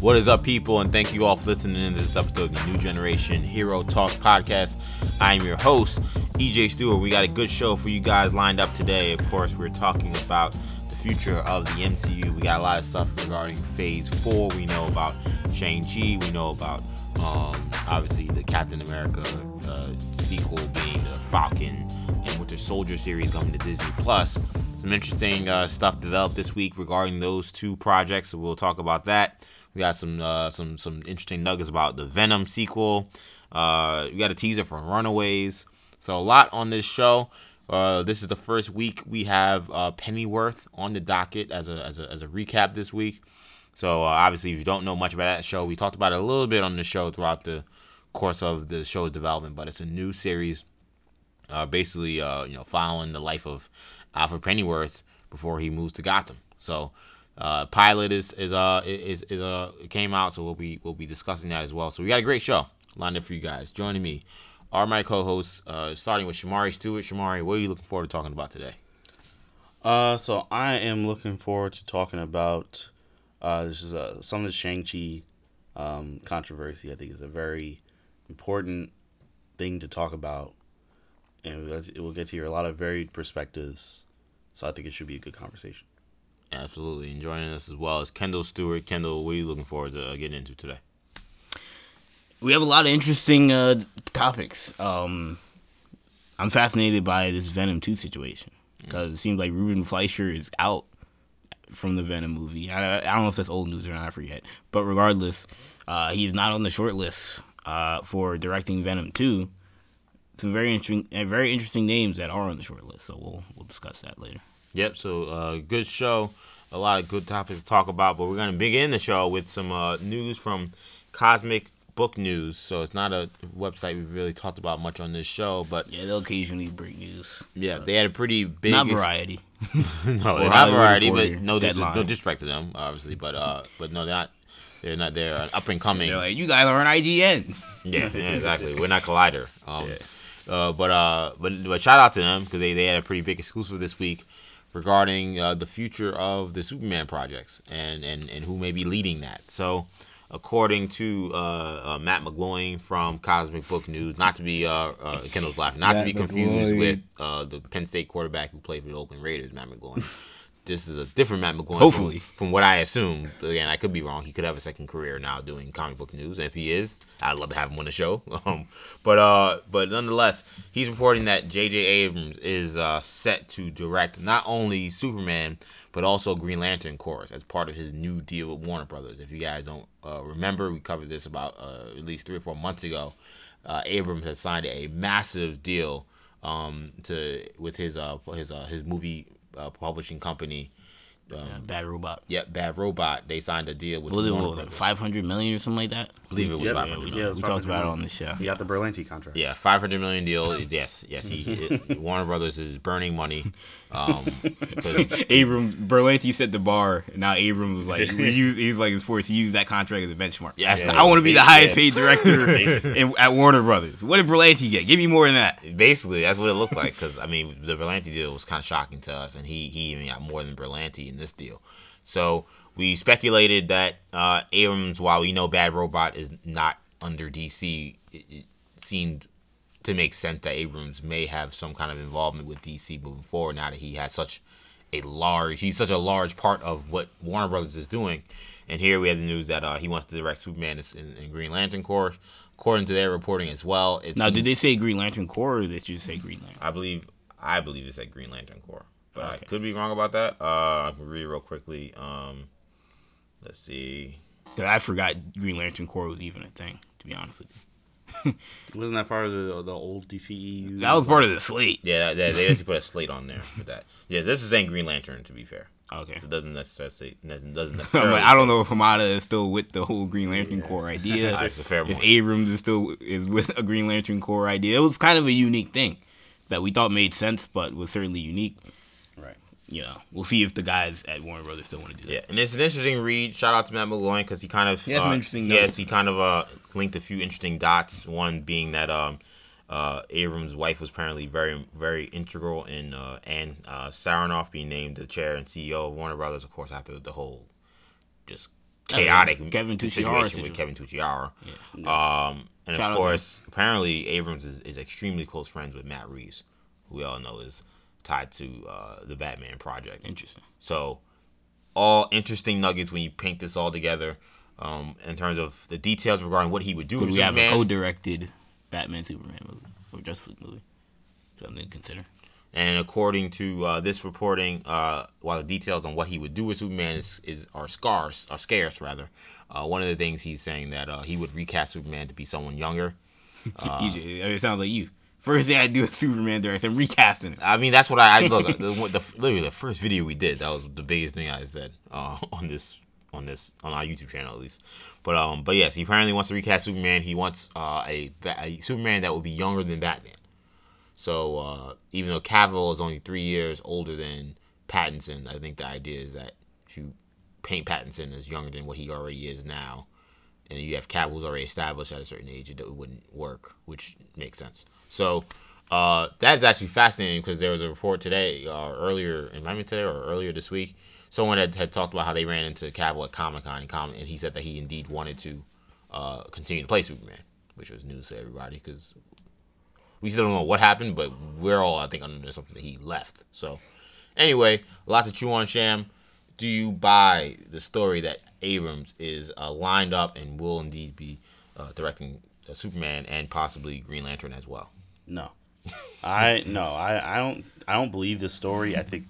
What is up, people? And thank you all for listening to this episode of the New Generation Hero Talk podcast. I am your host, EJ Stewart. We got a good show for you guys lined up today. Of course, we're talking about the future of the MCU. We got a lot of stuff regarding Phase 4. We know about Shang-Chi. We know about, um, obviously, the Captain America uh, sequel being the Falcon and Winter Soldier series coming to Disney Plus. Some interesting uh, stuff developed this week regarding those two projects, so we'll talk about that. We got some uh, some some interesting nuggets about the Venom sequel. Uh, we got a teaser for Runaways. So a lot on this show. Uh, this is the first week we have uh, Pennyworth on the docket as a, as a as a recap this week. So uh, obviously, if you don't know much about that show, we talked about it a little bit on the show throughout the course of the show's development. But it's a new series, uh, basically, uh, you know, following the life of Alfred Pennyworth before he moves to Gotham. So uh, pilot is is uh is is uh came out, so we'll be we'll be discussing that as well. So we got a great show lined up for you guys. Joining me are my co-hosts, uh, starting with Shamari Stewart. Shamari, what are you looking forward to talking about today? Uh, so I am looking forward to talking about uh, this is uh, some of the Shang Chi um, controversy. I think is a very important thing to talk about, and it will get to hear a lot of varied perspectives. So I think it should be a good conversation. Absolutely, and joining us as well as Kendall Stewart. Kendall, what are you looking forward to uh, getting into today? We have a lot of interesting uh, topics. Um, I'm fascinated by this Venom 2 situation because it seems like Ruben Fleischer is out from the Venom movie. I, I don't know if that's old news or not, I forget. But regardless, uh, he's not on the short list uh, for directing Venom 2. Some very interesting, uh, very interesting names that are on the short list. So we'll we'll discuss that later. Yep. So uh, good show. A lot of good topics to talk about, but we're gonna begin the show with some uh, news from Cosmic Book News. So it's not a website we've really talked about much on this show, but Yeah, they'll occasionally break news. yeah, they had a pretty big. Not ex- variety. no, they're not variety, but no, dis- no disrespect to them, obviously, but uh, but no, they're not. They're not. They're an up and coming. Like, you guys are on IGN. Yeah, yeah, exactly. We're not Collider. Um, uh, but uh, but but shout out to them because they, they had a pretty big exclusive this week regarding uh, the future of the Superman projects and, and and who may be leading that. So, according to uh, uh, Matt McGloin from Cosmic Book News, not to be uh, uh, Kendall's laughing, not to be confused McGloin. with uh, the Penn State quarterback who played for the Oakland Raiders, Matt McGloin. This is a different Matt McGloin. Hopefully. from, from what I assume. Again, I could be wrong. He could have a second career now doing comic book news, and if he is, I'd love to have him on the show. Um, but uh, but nonetheless, he's reporting that J.J. Abrams is uh, set to direct not only Superman but also Green Lantern Corps as part of his new deal with Warner Brothers. If you guys don't uh, remember, we covered this about uh, at least three or four months ago. Uh, Abrams has signed a massive deal um, to with his uh, his uh, his movie uh, publishing company. Um, Bad robot. Yep, Bad Robot. They signed a deal with What was it, Warner was 500 million or something like that? I believe it was Yep. five hundred Yeah, We talked 500 about it on the show. You got the Berlanti contract. Yeah, five hundred million deal. Yes, yes. He it, Warner Brothers is burning money. Um, Abrams Berlanti set the bar, and now Abrams was like, we use, he's like in sports, he used that contract as a benchmark. Yes, I want to be the yeah. highest paid director in, at Warner Brothers. What did Berlanti get? Give me more than that. basically that's what it looked like. Because I mean, the Berlanti deal was kind of shocking to us, and he he even got more than Berlanti in this deal. So we speculated that uh, Abrams, while we know Bad Robot is not under DC, it, it seemed to make sense that Abrams may have some kind of involvement with DC moving forward now that he has such a large he's such a large part of what Warner Brothers is doing. And here we have the news that uh, he wants to direct Superman in, in Green Lantern Corps. According to their reporting as well, it Now, seems- did they say Green Lantern Corps or did you say Green Lantern? I believe I believe it's at Green Lantern Corps, but I could be wrong about that. Uh, I can read it real quickly. Um, let's see. I forgot Green Lantern Corps was even a thing, to be honest with you. Wasn't that part of the the old DCEU? That was part of the slate. Yeah, they, they actually put a slate on there for that. Yeah, this is saying Green Lantern. To be fair, Okay. it doesn't necessarily doesn't I'm necessarily. like, I don't know if Hamada is still with the whole Green Lantern Corps idea. It's a fair if point. Abrams is still is with a Green Lantern Corps idea. It was kind of a unique thing that we thought made sense, but was certainly unique. Right. You know, we'll see if the guys at Warner Brothers still want to do that. Yeah, and it's an interesting read. Shout out to Matt McGloin because he kind of He has some uh, interesting Yes, notes. he kind of uh, linked a few interesting dots. One being that um, uh, Abrams' wife was apparently very, very integral in uh, Ann uh, Sarnoff being named the chair and CEO of Warner Brothers. Of course, after the whole just chaotic Kevin Tsujihara situation with. Kevin Tsujihara. Um, and Shout of course, apparently Abrams is, is extremely close friends with Matt Reeves, who we all know is tied to uh, the Batman project. Interesting. So, all interesting nuggets when you paint this all together. Um, in terms of the details regarding what he would do Could we have a co-directed Batman Superman movie or Justice League movie? Something to consider. And according to uh, this reporting, uh, while the details on what he would do with Superman is, is are scarce, are scarce rather. Uh, one of the things he's saying that uh, he would recast Superman to be someone younger. It sounds like you. First thing I do with Superman direct, I'm recasting it. I mean, that's what I, I look. the, the, literally, the first video we did, that was the biggest thing I said uh, on this on this on our YouTube channel at least. But um, but yes, he apparently wants to recast Superman. He wants uh, a, a Superman that will be younger than Batman. So uh, even though Cavill is only three years older than Pattinson, I think the idea is that if you paint Pattinson as younger than what he already is now, and you have Cavill who's already established at a certain age, it wouldn't work, which makes sense. So uh, that's actually fascinating because there was a report today, or earlier, it might today or earlier this week, someone had, had talked about how they ran into Cavill at Comic Con, and, and he said that he indeed wanted to uh, continue to play Superman, which was news to everybody because we still don't know what happened, but we're all, I think, under assumption that he left. So, anyway, lots to chew on, Sham. Do you buy the story that Abrams is uh, lined up and will indeed be uh, directing uh, Superman and possibly Green Lantern as well? No, I no, I, I don't I don't believe this story. I think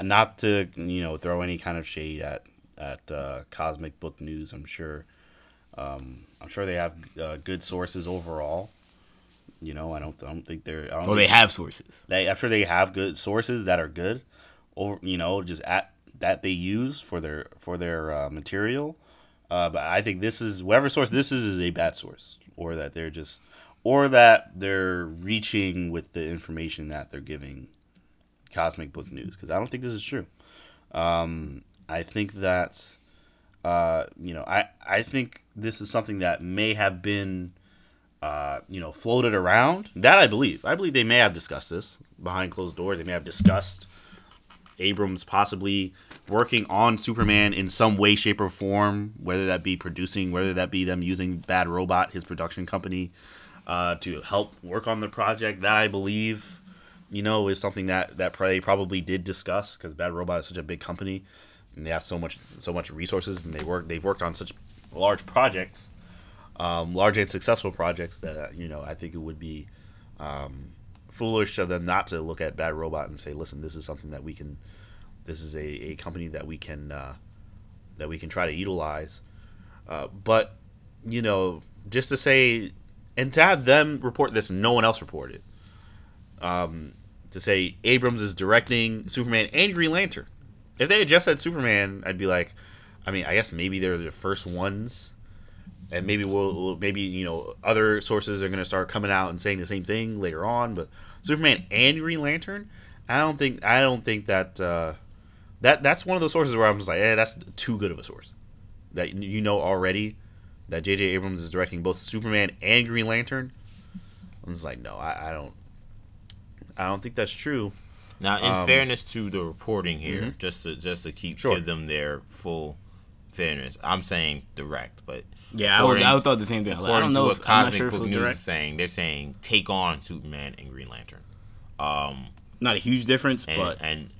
not to you know throw any kind of shade at at uh, Cosmic Book News. I'm sure um, I'm sure they have uh, good sources overall. You know, I don't I don't think they're. I don't Or they have sources. they I'm sure they have good sources that are good, or you know, just at that they use for their for their uh, material. Uh, but I think this is whatever source this is is a bad source, or that they're just, or that they're reaching with the information that they're giving Cosmic Book News because I don't think this is true. Um, I think that, uh, you know, I I think this is something that may have been uh, you know, floated around. That I believe. I believe they may have discussed this behind closed doors. They may have discussed Abrams possibly working on Superman in some way, shape, or form, whether that be producing, whether that be them using Bad Robot, his production company, uh, to help work on the project. That I believe, you know, is something that that they probably did discuss because Bad Robot is such a big company and they have so much so much resources and they work they've worked on such large projects um, large and successful projects that uh, you know I think it would be um, foolish of them not to look at Bad Robot and say, listen, this is something that we can, this is a, a company that we can uh, that we can try to utilize. Uh, but you know, just to say, and to have them report this, no one else reported. Um, to say Abrams is directing Superman and Green Lantern. If they had just said Superman, I'd be like, I mean, I guess maybe they're the first ones and maybe we'll, maybe you know other sources are going to start coming out and saying the same thing later on but superman and green lantern i don't think i don't think that uh that that's one of those sources where i'm just like eh, that's too good of a source that you know already that jj abrams is directing both superman and green lantern i'm just like no i, I don't i don't think that's true Now, in Um, fairness to the reporting here, just to just to keep Sure. give them their full fairness, I'm saying direct, but Yeah, I would, I would thought the same thing. Like, I according don't to know what if Cosmic sure Book News direct. is saying, they're saying take on Superman and Green Lantern. Um, Not a huge difference, and but and May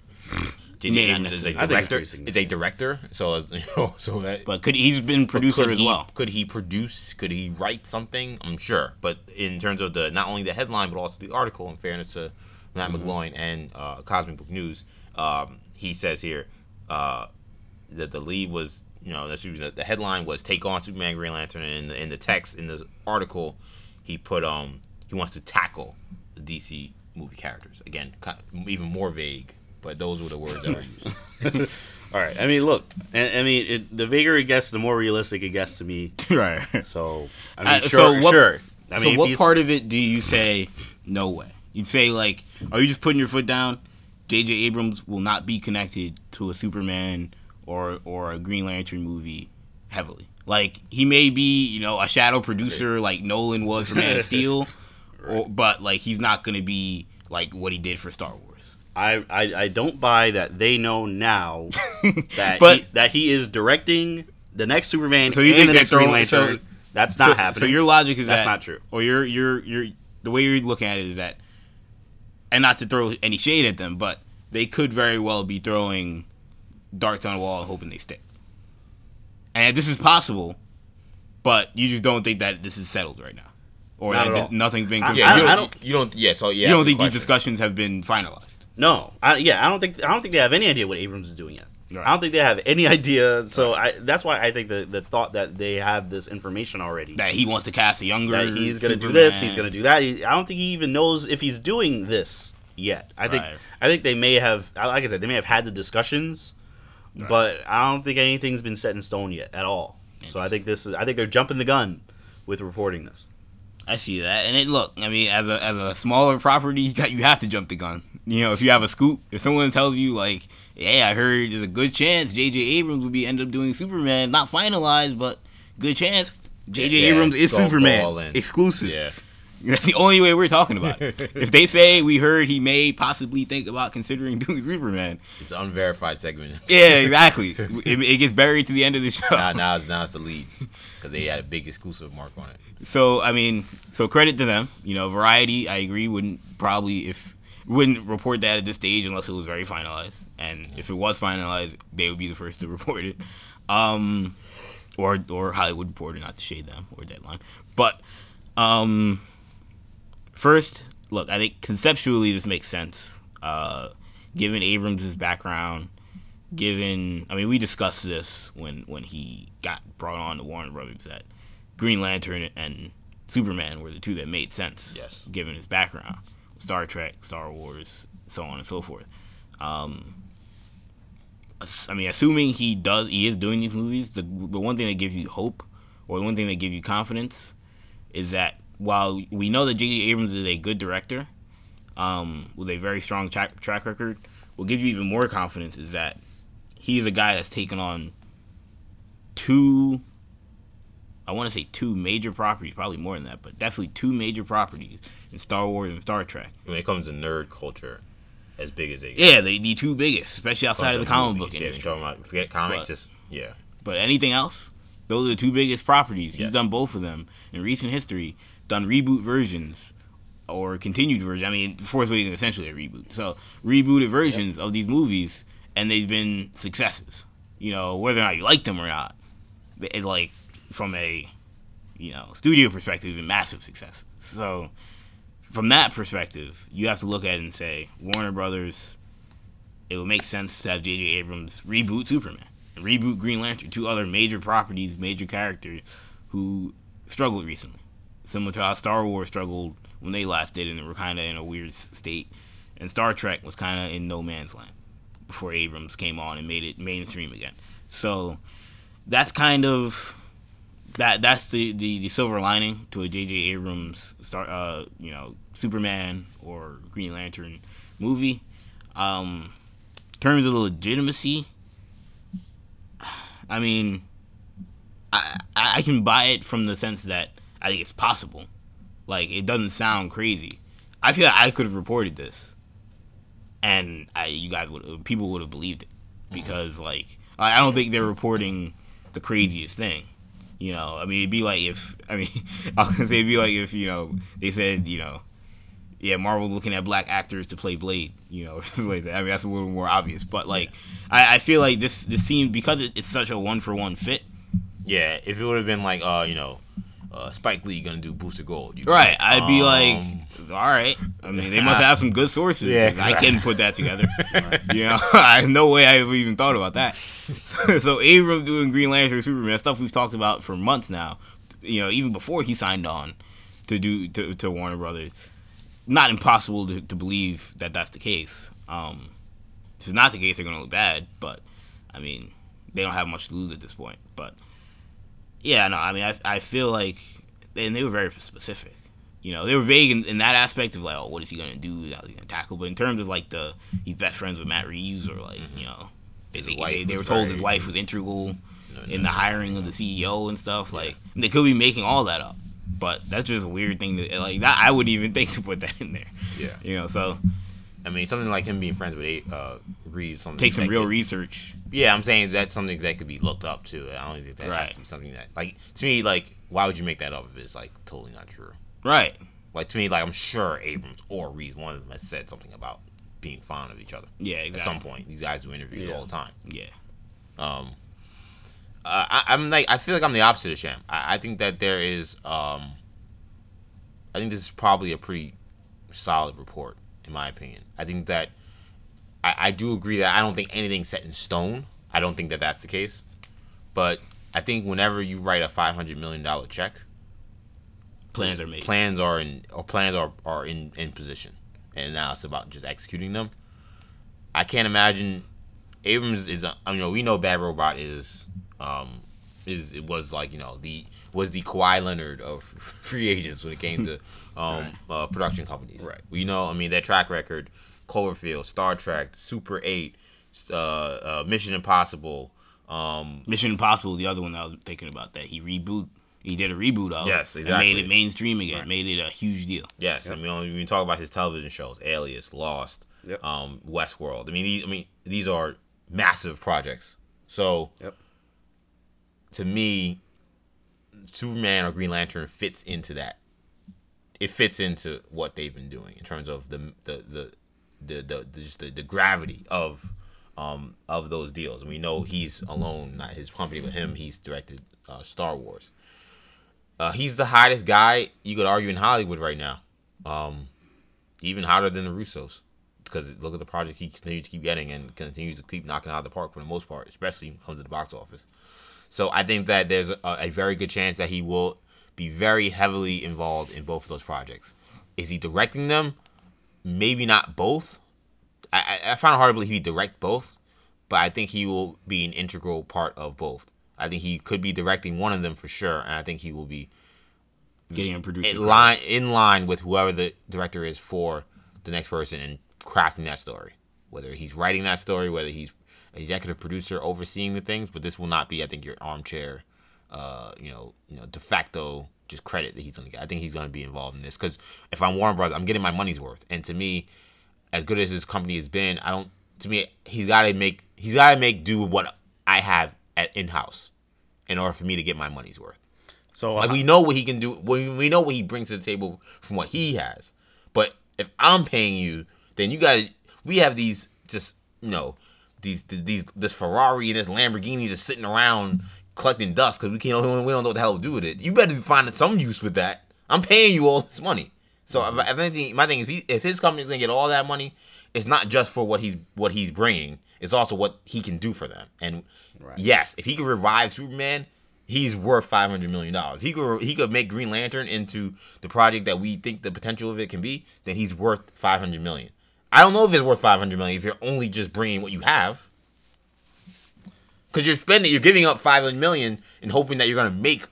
J.J. Abrams is a necessarily- I think it's director. Is a director, so you know, so that but could he's been producer as he, well. Could he produce? Could he write something? I'm sure. But in terms of the not only the headline but also the article, in fairness to Matt Mm-hmm. McGloin and uh, Cosmic Book News, um, he says here uh, that the lead was you know that's the headline was take on Superman Green Lantern and in the, in the text in the article he put um he wants to tackle the DC movie characters again kind of, even more vague but those were the words that were used. all right i mean look i, I mean it, the vaguer it gets the more realistic it gets to me right. so i mean Uh, sure so what- sure I so what part of it do you say no way? You say like, are you just putting your foot down? J.J. Abrams will not be connected to a Superman or or a Green Lantern movie heavily. Like he may be, you know, a shadow producer like Nolan was for Man of Steel, or, but like he's not gonna be like what he did for Star Wars. I, I I don't buy that they know now that But- he, that he is directing the next Superman So you and think the they're next Green throwing- so- that's not so, happening. So your logic is That's that not true. Or you're you're you're the way you're looking at it is that, and not to throw any shade at them, but they could very well be throwing darts on a wall and hoping they stick. And this is possible, but you just don't think that this is settled right now, or Not that at all. nothing's been. I- confirmed. Yeah, I you, don't- don't, you don't. Yeah, so yeah. you don't that's the think these discussions have been finalized. No, I, yeah, I don't think I don't think they have any idea what Abrams is doing yet. Right. I don't think they have any idea. So I, that's why I think the the thought that they have this information already That he wants to cast a younger. that he's gonna do this, he's gonna do that. He, I don't think he even knows if he's doing this yet. I think Right. I think they may have, like I said, they may have had the discussions, but I don't think anything's been set in stone yet at all. So I think this is I think they're jumping the gun with reporting this. I see that, and it look. I mean, as a as a smaller property, you got you have to jump the gun. You know, if you have a scoop, if someone tells you like, "Hey, I heard there's a good chance J.J. Abrams would be end up doing Superman, not finalized, but good chance J.J. Yeah, Abrams is go- go all Superman exclusive." Yeah. That's the only way we're talking about. it. if they say we heard he may possibly think about considering doing Superman, It's an unverified segment. yeah, exactly. it, it gets buried to the end of the show. now, now it's now it's the lead because they had a big exclusive mark on it. So I mean, so credit to them. You know, Variety, I agree, wouldn't probably if wouldn't report that at this stage unless it was very finalized. And if it was finalized, they would be the first to report it. Um, or or Hollywood Reporter, not to shade them, or Deadline. But um, first, look, I think conceptually this makes sense. Uh, given Abrams' background, given I mean we discussed this when when he got brought on to Warner Brothers that Green Lantern and Superman were the two that made sense. Yes. Given his background, Star Trek, Star Wars, so on and so forth. Um, I mean, assuming he does, he is doing these movies. The the one thing that gives you hope, or the one thing that gives you confidence, is that while we know that J.J. Abrams is a good director, um, with a very strong track track record, what gives you even more confidence is that he's a guy that's taken on two I want to say two major properties, probably more than that, but definitely two major properties in Star Wars and Star Trek. When it comes to nerd culture, as big as they. Yeah, the, the two biggest, especially outside of the comic book yeah, industry. talking about forget comics, But- just yeah. But anything else, those are the two biggest properties. He's Yes. done both of them in recent history. Done reboot versions or continued versions. I mean, Force Awakens is essentially a reboot. So rebooted versions of these movies, and they've been successes. You know, whether or not you like them or not, it, like from a you know studio perspective, it's massive success. So from that perspective, you have to look at it and say Warner Brothers. It would make sense to have J.J. Abrams reboot Superman, reboot Green Lantern, two other major properties, major characters who struggled recently, similar to how Star Wars struggled when they last did, and were kind of in a weird state, and Star Trek was kind of in no man's land before Abrams came on and made it mainstream again. So that's kind of that that's the, the, the silver lining to a J.J. Abrams star uh you know Superman or Green Lantern movie. Um, in terms of the legitimacy, I mean, I I can buy it from the sense that I think it's possible. Like it doesn't sound crazy. I feel like I could have reported this, and I you guys would people would have believed it because like I don't think they're reporting the craziest thing. You know, I mean, it'd be like if I mean, I was gonna say it'd be like if you know they said you know, yeah, Marvel looking at black actors to play Blade, you know, like that. I mean, that's a little more obvious, but like, I, I feel like this this seems because it, it's such a one for one fit. Yeah, if it would have been like, uh, you know, uh, Spike Lee gonna do Booster Gold, you'd Right, like, I'd be um, like, all right. I mean, they must have some good sources. Yeah, I couldn't put that together. you know, I no way I ever even thought about that. so Abrams doing Green Lantern, Superman, stuff we've talked about for months now. You know, even before he signed on to do to, to Warner Brothers. Not impossible to, to believe that that's the case. Um, if it's not the case, they're gonna look bad. But I mean, they don't have much to lose at this point. But yeah, no, I mean, I, I feel like, and they were very specific. You know, they were vague in, in that aspect of like, oh, what is he gonna do? How's he gonna tackle? But in terms of like the he's best friends with Matt Reeves or like mm-hmm. you know, His they, wife they, they were told very- his wife was integral No, in no, the hiring of the CEO and stuff. Like they could be making all that up, but that's just a weird thing to like. That I wouldn't even think to put that in there. Yeah. You know, so I mean, something like him being friends with uh, Reeves. Something Take some real could- research. Yeah, I'm saying that's something that could be looked up to. I don't think that Right. has to be something that, like, to me, like, why would you make that up if it's like totally not true? Right. Like to me, like I'm sure Abrams or Reeves, one of them has said something about being fond of each other. Yeah, exactly. At some point, these guys do interviews Yeah. all the time. Yeah. Uh, I, I'm like, I feel like I'm the opposite of Sham. I, I think that there is, um, I think this is probably a pretty solid report, in my opinion. I think that I, I do agree that I don't think anything's set in stone. I don't think that that's the case, but I think whenever you write a 500 million dollar check, Plans are made. plans are in or plans are, are in, in position and now it's about just executing them i can't imagine abrams is a, I mean, you know we know bad robot is um is it was like you know the was the Kawhi Leonard of free agents when it came to um uh, production companies Right. we know i mean that track record cloverfield star trek super 8 uh, uh mission impossible um Mission Impossible, the other one that I was thinking about that he reboot. He did a reboot of. Yes, And exactly. made it mainstream again. Made it a huge deal. Yes, I mean when we talk about his television shows, Alias, Lost, Yep. um, Westworld. I mean, these, I mean these are massive projects. So Yep. To me, Superman or Green Lantern fits into that. It fits into what they've been doing in terms of the the the the, the, the just the, the gravity of um of those deals. And we know he's alone, not his company, but him. He's directed uh, Star Wars. Uh, he's the hottest guy you could argue in Hollywood right now. Um, even hotter than the Russos because look at the project he continues to keep getting and continues to keep knocking out of the park for the most part, especially when it comes to the box office. So I think that there's a, a very good chance that he will be very heavily involved in both of those projects. Is he directing them? Maybe not both. I, I, find it hard to believe he direct both, but I think he will be an integral part of both. I think he could be directing one of them for sure, and I think he will be Getting a producer. in line in line with whoever the director is for the next person and crafting that story. Whether he's writing that story, whether he's executive producer overseeing the things, but this will not be, I think, your armchair, uh, you know, you know, de facto just credit that he's gonna get. I think he's gonna be involved in this because if I'm Warner Brothers, I'm getting my money's worth. And to me, as good as this company has been, I don't. To me, he's got to make he's got to make do with what I have at in house in order for me to get my money's worth. So Like uh, we know what he can do. We we know what he brings to the table from what he has. But if I'm paying you, then you got to. We have these just you know these these this Ferrari and this Lamborghini just sitting around collecting dust because we can't we don't know what the hell to do with it. You better find some use with that. I'm paying you all this money. So if, if anything, my thing is, he, if his company's gonna get all that money, it's not just for what he's what he's bringing. It's also what he can do for them. And Right. yes, if he could revive Superman, he's worth five hundred million dollars. He could he could make Green Lantern into the project that we think the potential of it can be. Then he's worth five hundred million. I don't know if it's worth five hundred million if you're only just bringing what you have. Because you're spending, you're giving up five hundred million and hoping that you're gonna make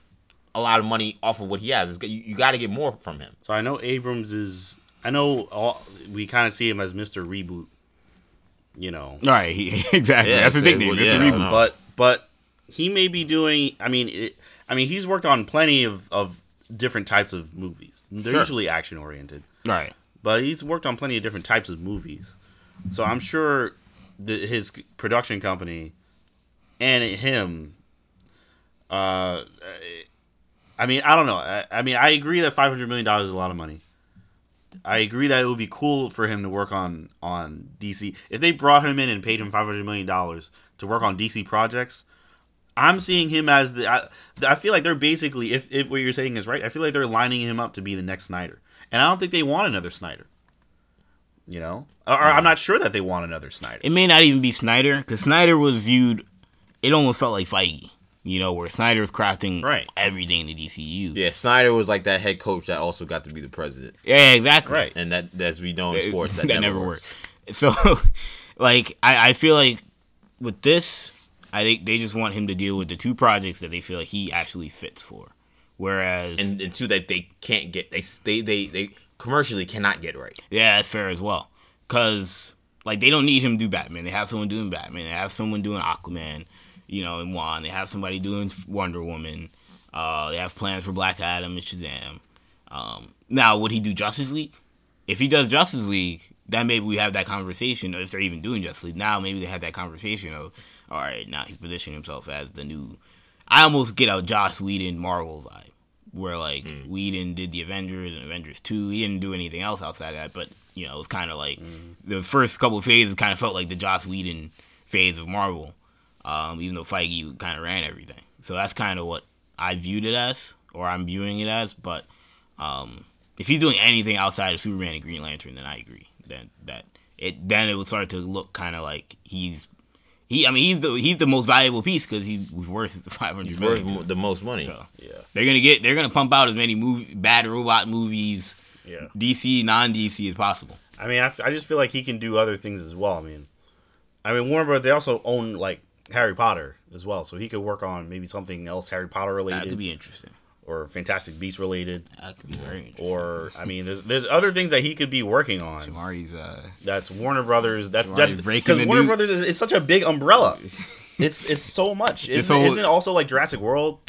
a lot of money off of what he has. It's, you you got to get more from him. So I know Abrams is. I know all, we kind of see him as Mr. Reboot. You know, All right. He, exactly. Yeah, That's his so- nickname. well, Mr. yeah, Reboot. but but he may be doing. I mean, it, I mean, he's worked on plenty of of different types of movies. They're Sure. usually action oriented, All right. But he's worked on plenty of different types of movies. So I'm sure his production company and him. Uh, I mean, I don't know. I, I mean, I agree that five hundred million dollars is a lot of money. I agree that it would be cool for him to work on on DC. If they brought him in and paid him five hundred million dollars to work on DC projects, I'm seeing him as the. I, I feel like they're basically, if if what you're saying is right, I feel like they're lining him up to be the next Snyder, and I don't think they want another Snyder. You know, or, or I'm not sure that they want another Snyder. It may not even be Snyder because Snyder was viewed. It almost felt like Feige. You know, where Snyder was crafting Right. everything in the DCU. Yeah, Snyder was like that head coach that also got to be the president, Yeah, exactly. Right. and that as we know in sports, that, that never, never works. works. So, like, I, I feel like with this, I think they just want him to deal with the two projects that they feel like he actually fits for. Whereas, And, and two that they can't get, they they they they commercially cannot get right. yeah, that's fair as well. Cause like they don't need him to do Batman. They have someone doing Batman. They have someone doing Aquaman. You know, and Wan. They have somebody doing Wonder Woman. Uh, they have plans for Black Adam and Shazam. Um, now, would he do Justice League? If he does Justice League, then maybe we have that conversation. If they're even doing Justice League now, maybe they have that conversation of, all right, now he's positioning himself as the new. I almost get a Joss Whedon Marvel vibe, where like Whedon did the Avengers and Avengers two. He didn't do anything else outside of that, but you know it was kind of like the first couple of phases kind of felt like the Joss Whedon phase of Marvel, um, even though Feige kind of ran everything. So that's kind of what I viewed it as, or I'm viewing it as. But um, if he's doing anything outside of Superman and Green Lantern, then I agree. Then that it then it would start to look kind of like he's he. I mean, he's the he's the most valuable piece because he's worth the five hundred Worth the most money. So Yeah. they're gonna get they're gonna pump out as many movie bad robot movies, Yeah. DC non DC as possible. I mean, I, f- I just feel like he can do other things as well. I mean, I mean Warner Brothers they also own like Harry Potter as well, so he could work on maybe something else Harry Potter related. That could be interesting. Or Fantastic Beasts related, That could be very interesting. or I mean, there's there's other things that he could be working on. Jamari's uh, That's Warner Brothers. That's Somebody's because Warner new- Brothers is, is such a big umbrella. It's it's so much. Isn't, whole- isn't it also like Jurassic World?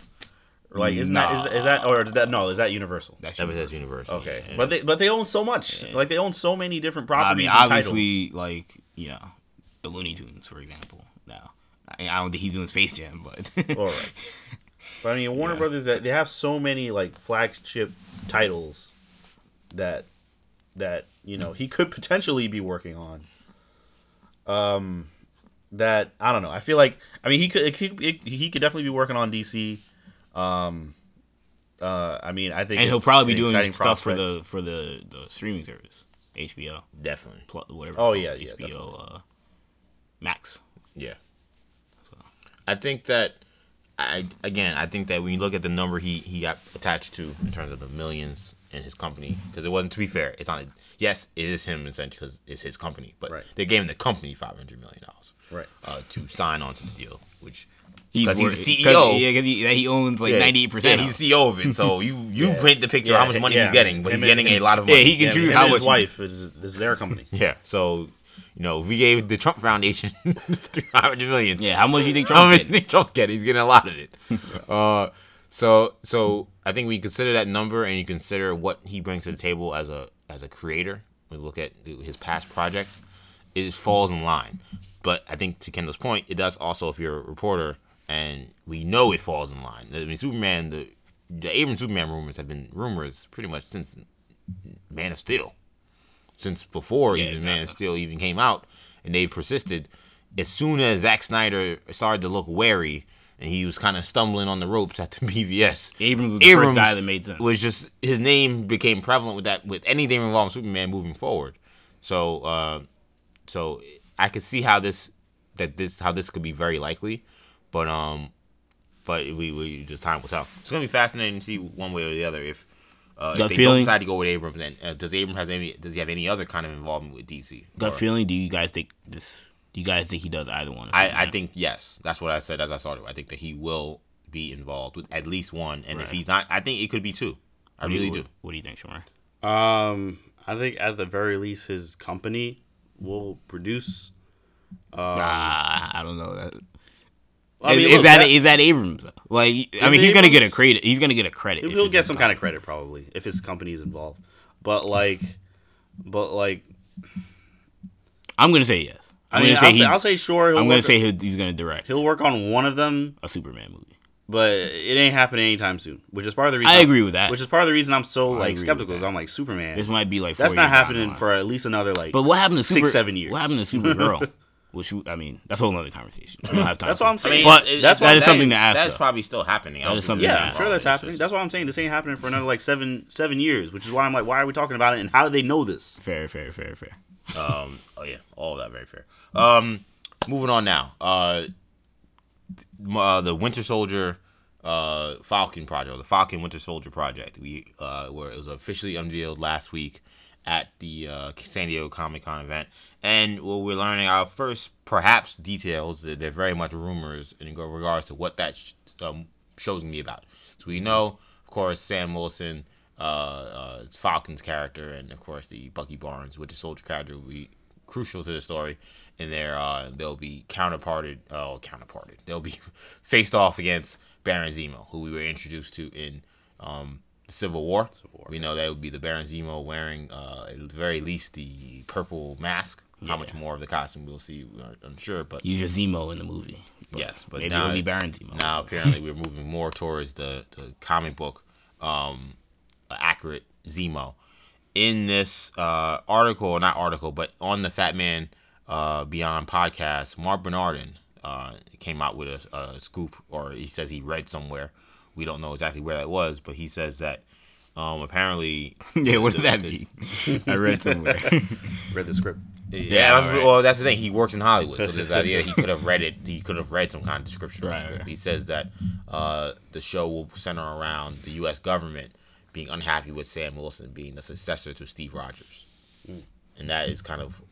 Like isn't that is, is that or is that no is that Universal? that's That universal. that's universal. Okay, Yeah. but they but they own so much. Like they own so many different I properties mean, and obviously, like you know, the Looney Tunes, for example. Now, I, I don't think he's doing Space Jam, but. All right. But I mean, Warner Brothers that they have so many like flagship titles that that you know he could potentially be working on. Um, that I don't know. I feel like I mean he could he, he could definitely be working on DC. Um, uh, I mean I think and he'll it's probably be doing exciting stuff for the for the the streaming service, HBO, Definitely. plus whatever. Oh, yeah, called, yeah. HBO uh, Max. Yeah. I think that I again I think that when you look at the number he he got attached to in terms of the millions in his company because it wasn't to be fair it's not yes it is him essentially because it's his company but Right. they gave him the company five hundred million dollars Right. uh, to sign on to the deal which He's, 'Cause he's wor- the 'cause- CEO. Yeah, 'cause he, he owns like yeah, ninety eight yeah percent. he's the CEO of it so you you Yeah. paint the picture Yeah, how much money yeah. he's getting but Him he's and- getting a lot of money Yeah, he can Him- choose how and much. his wife is is their company. yeah so you know we gave the Trump Foundation three hundred million Yeah, how much do you think Trump mean, getting? Trump's getting. He's getting a lot of it. uh, so so I think we consider that number, and you consider what he brings to the table as a as a creator. We look at his past projects. It falls in line. But I think to Kendall's point, it does also if you're a reporter, and we know it falls in line. I mean, Superman, the the Abrams Superman rumors have been rumors pretty much since Man of Steel, since before Yeah, even Man of. Steel even came out, and they persisted. As soon as Zack Snyder started to look wary, and he was kind of stumbling on the ropes at the BVS, Abrams was the first guy that made sense. was just his name became prevalent with that with anything involving Superman moving forward. So uh, so I could see how this that this how this could be very likely, but um, but we, we just time will tell. It's gonna be fascinating to see one way or the other if. Uh, Gut if they feeling? don't decide to go with Abrams, then uh, does Abrams has any? Does he have any other kind of involvement with DC? Gut Or- feeling? Do you guys think this? Do you guys think he does either one? I, I think yes. That's what I said as I started. I think that he will be involved with at least one, and if he's not, I think it could be two. I What do you- really what, do. What do you think, Shamar? Um, I think at the very least, his company will produce. Ah, I don't know that. I is, mean, is look, that, that- is that Abrams? Like, I mean, he's gonna get a credit. He's gonna get a credit. He'll get some kind of credit probably if his company is involved. But like, but like, I'm gonna say yes. I I'm mean, gonna say I'll, he, say, I'll say sure. I'm gonna say he's gonna direct he'll work on one of them, a Superman movie. but it ain't happening anytime soon. Which is part of the reason I agree with that. Which is part of the reason I'm so I like skeptical. Is. I'm like Superman. This might be like That's not happening for at least another like. But what happened to six, Super, seven years? What happened to Supergirl? Which I mean, that's a whole other conversation. We don't have time. That's what I'm it. saying. But it's- that's it's- why that is something to ask, That's though. probably still happening. I That don't is think something it's to Yeah, I'm ask. sure that's happening. That's what I'm saying. This ain't happening for another like seven seven years, which is why I'm like, why are we talking about it? And how do they know this? Fair, fair, fair, fair. Um, oh yeah, all of that very fair. Um, moving on now. Uh, uh, the Winter Soldier, uh, Falcon project, or the Falcon Winter Soldier project. We uh, where it was officially unveiled last week at the uh, San Diego Comic Con event, and what we're learning our first perhaps details. They're they're very much rumors in regards to what that sh- um, shows me about. So we know, of course, Sam Wilson uh, uh, Falcon's character, and of course the Bucky Barnes Winter Soldier character will be crucial to the story. And there, uh, they'll be counterparted. Oh, counterparted. They'll be faced off against Baron Zemo, who we were introduced to in um, Civil War. War. We know that would be the Baron Zemo wearing, uh, at the very least, the purple mask. How much more of the costume we'll see, we're unsure. But Use your Zemo in the movie. yes, but Maybe now it'll be Baron Zemo. now apparently we're moving more towards the, the comic book um, accurate Zemo. In this uh, article, not article, but on the Fatman uh, Beyond podcast, Mark Bernardin uh, came out with a, a scoop, or he says he read somewhere. We don't know exactly where that was, but he says that um, apparently. yeah, what the- does that the- mean? I read somewhere. Read the script. Yeah, that's, right. well, that's the thing. He works in Hollywood, so this idea he could have read it. He could have read some kind of description. Right, Right, script. right. He says that uh, the show will center around the U.S. government being unhappy with Sam Wilson being the successor to Steve Rogers, and that is kind of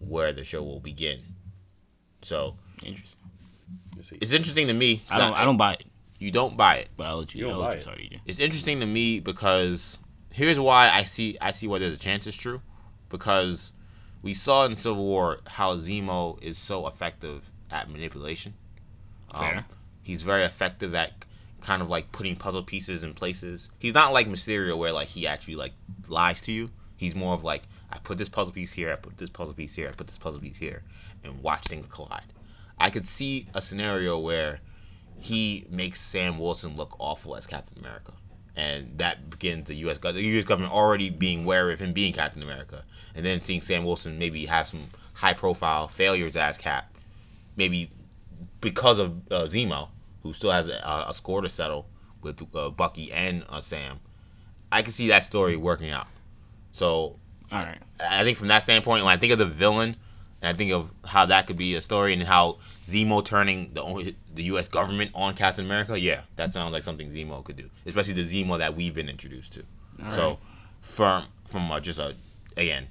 where the show will begin. So Interesting. It's interesting to me. I don't. I don't buy it, You don't buy it. but I'll let you. You I'll let buy you it. start, EJ. It's interesting to me because here's why I see I see why there's a chance it's true. Because we saw in Civil War how Zemo is so effective at manipulation. Um, Fair. he's very effective at kind of like putting puzzle pieces in places. He's not like Mysterio where like he actually like lies to you. He's more of like I put this puzzle piece here, I put this puzzle piece here, I put this puzzle piece here, and watch things collide. I could see a scenario where he makes Sam Wilson look awful as Captain America. And that begins the U.S. gov- the U.S. government already being wary of him being Captain America, and then seeing Sam Wilson maybe have some high-profile failures as Cap, maybe because of uh, Zemo, who still has a, a score to settle with uh, Bucky and uh, Sam. I can see that story working out. So All right. I think from that standpoint, when I think of the villain, and I think of how that could be a story, and how Zemo turning the only, the U.S. government on Captain America, yeah, that sounds like something Zemo could do, especially the Zemo that we've been introduced to. so, right. from from uh, just a again,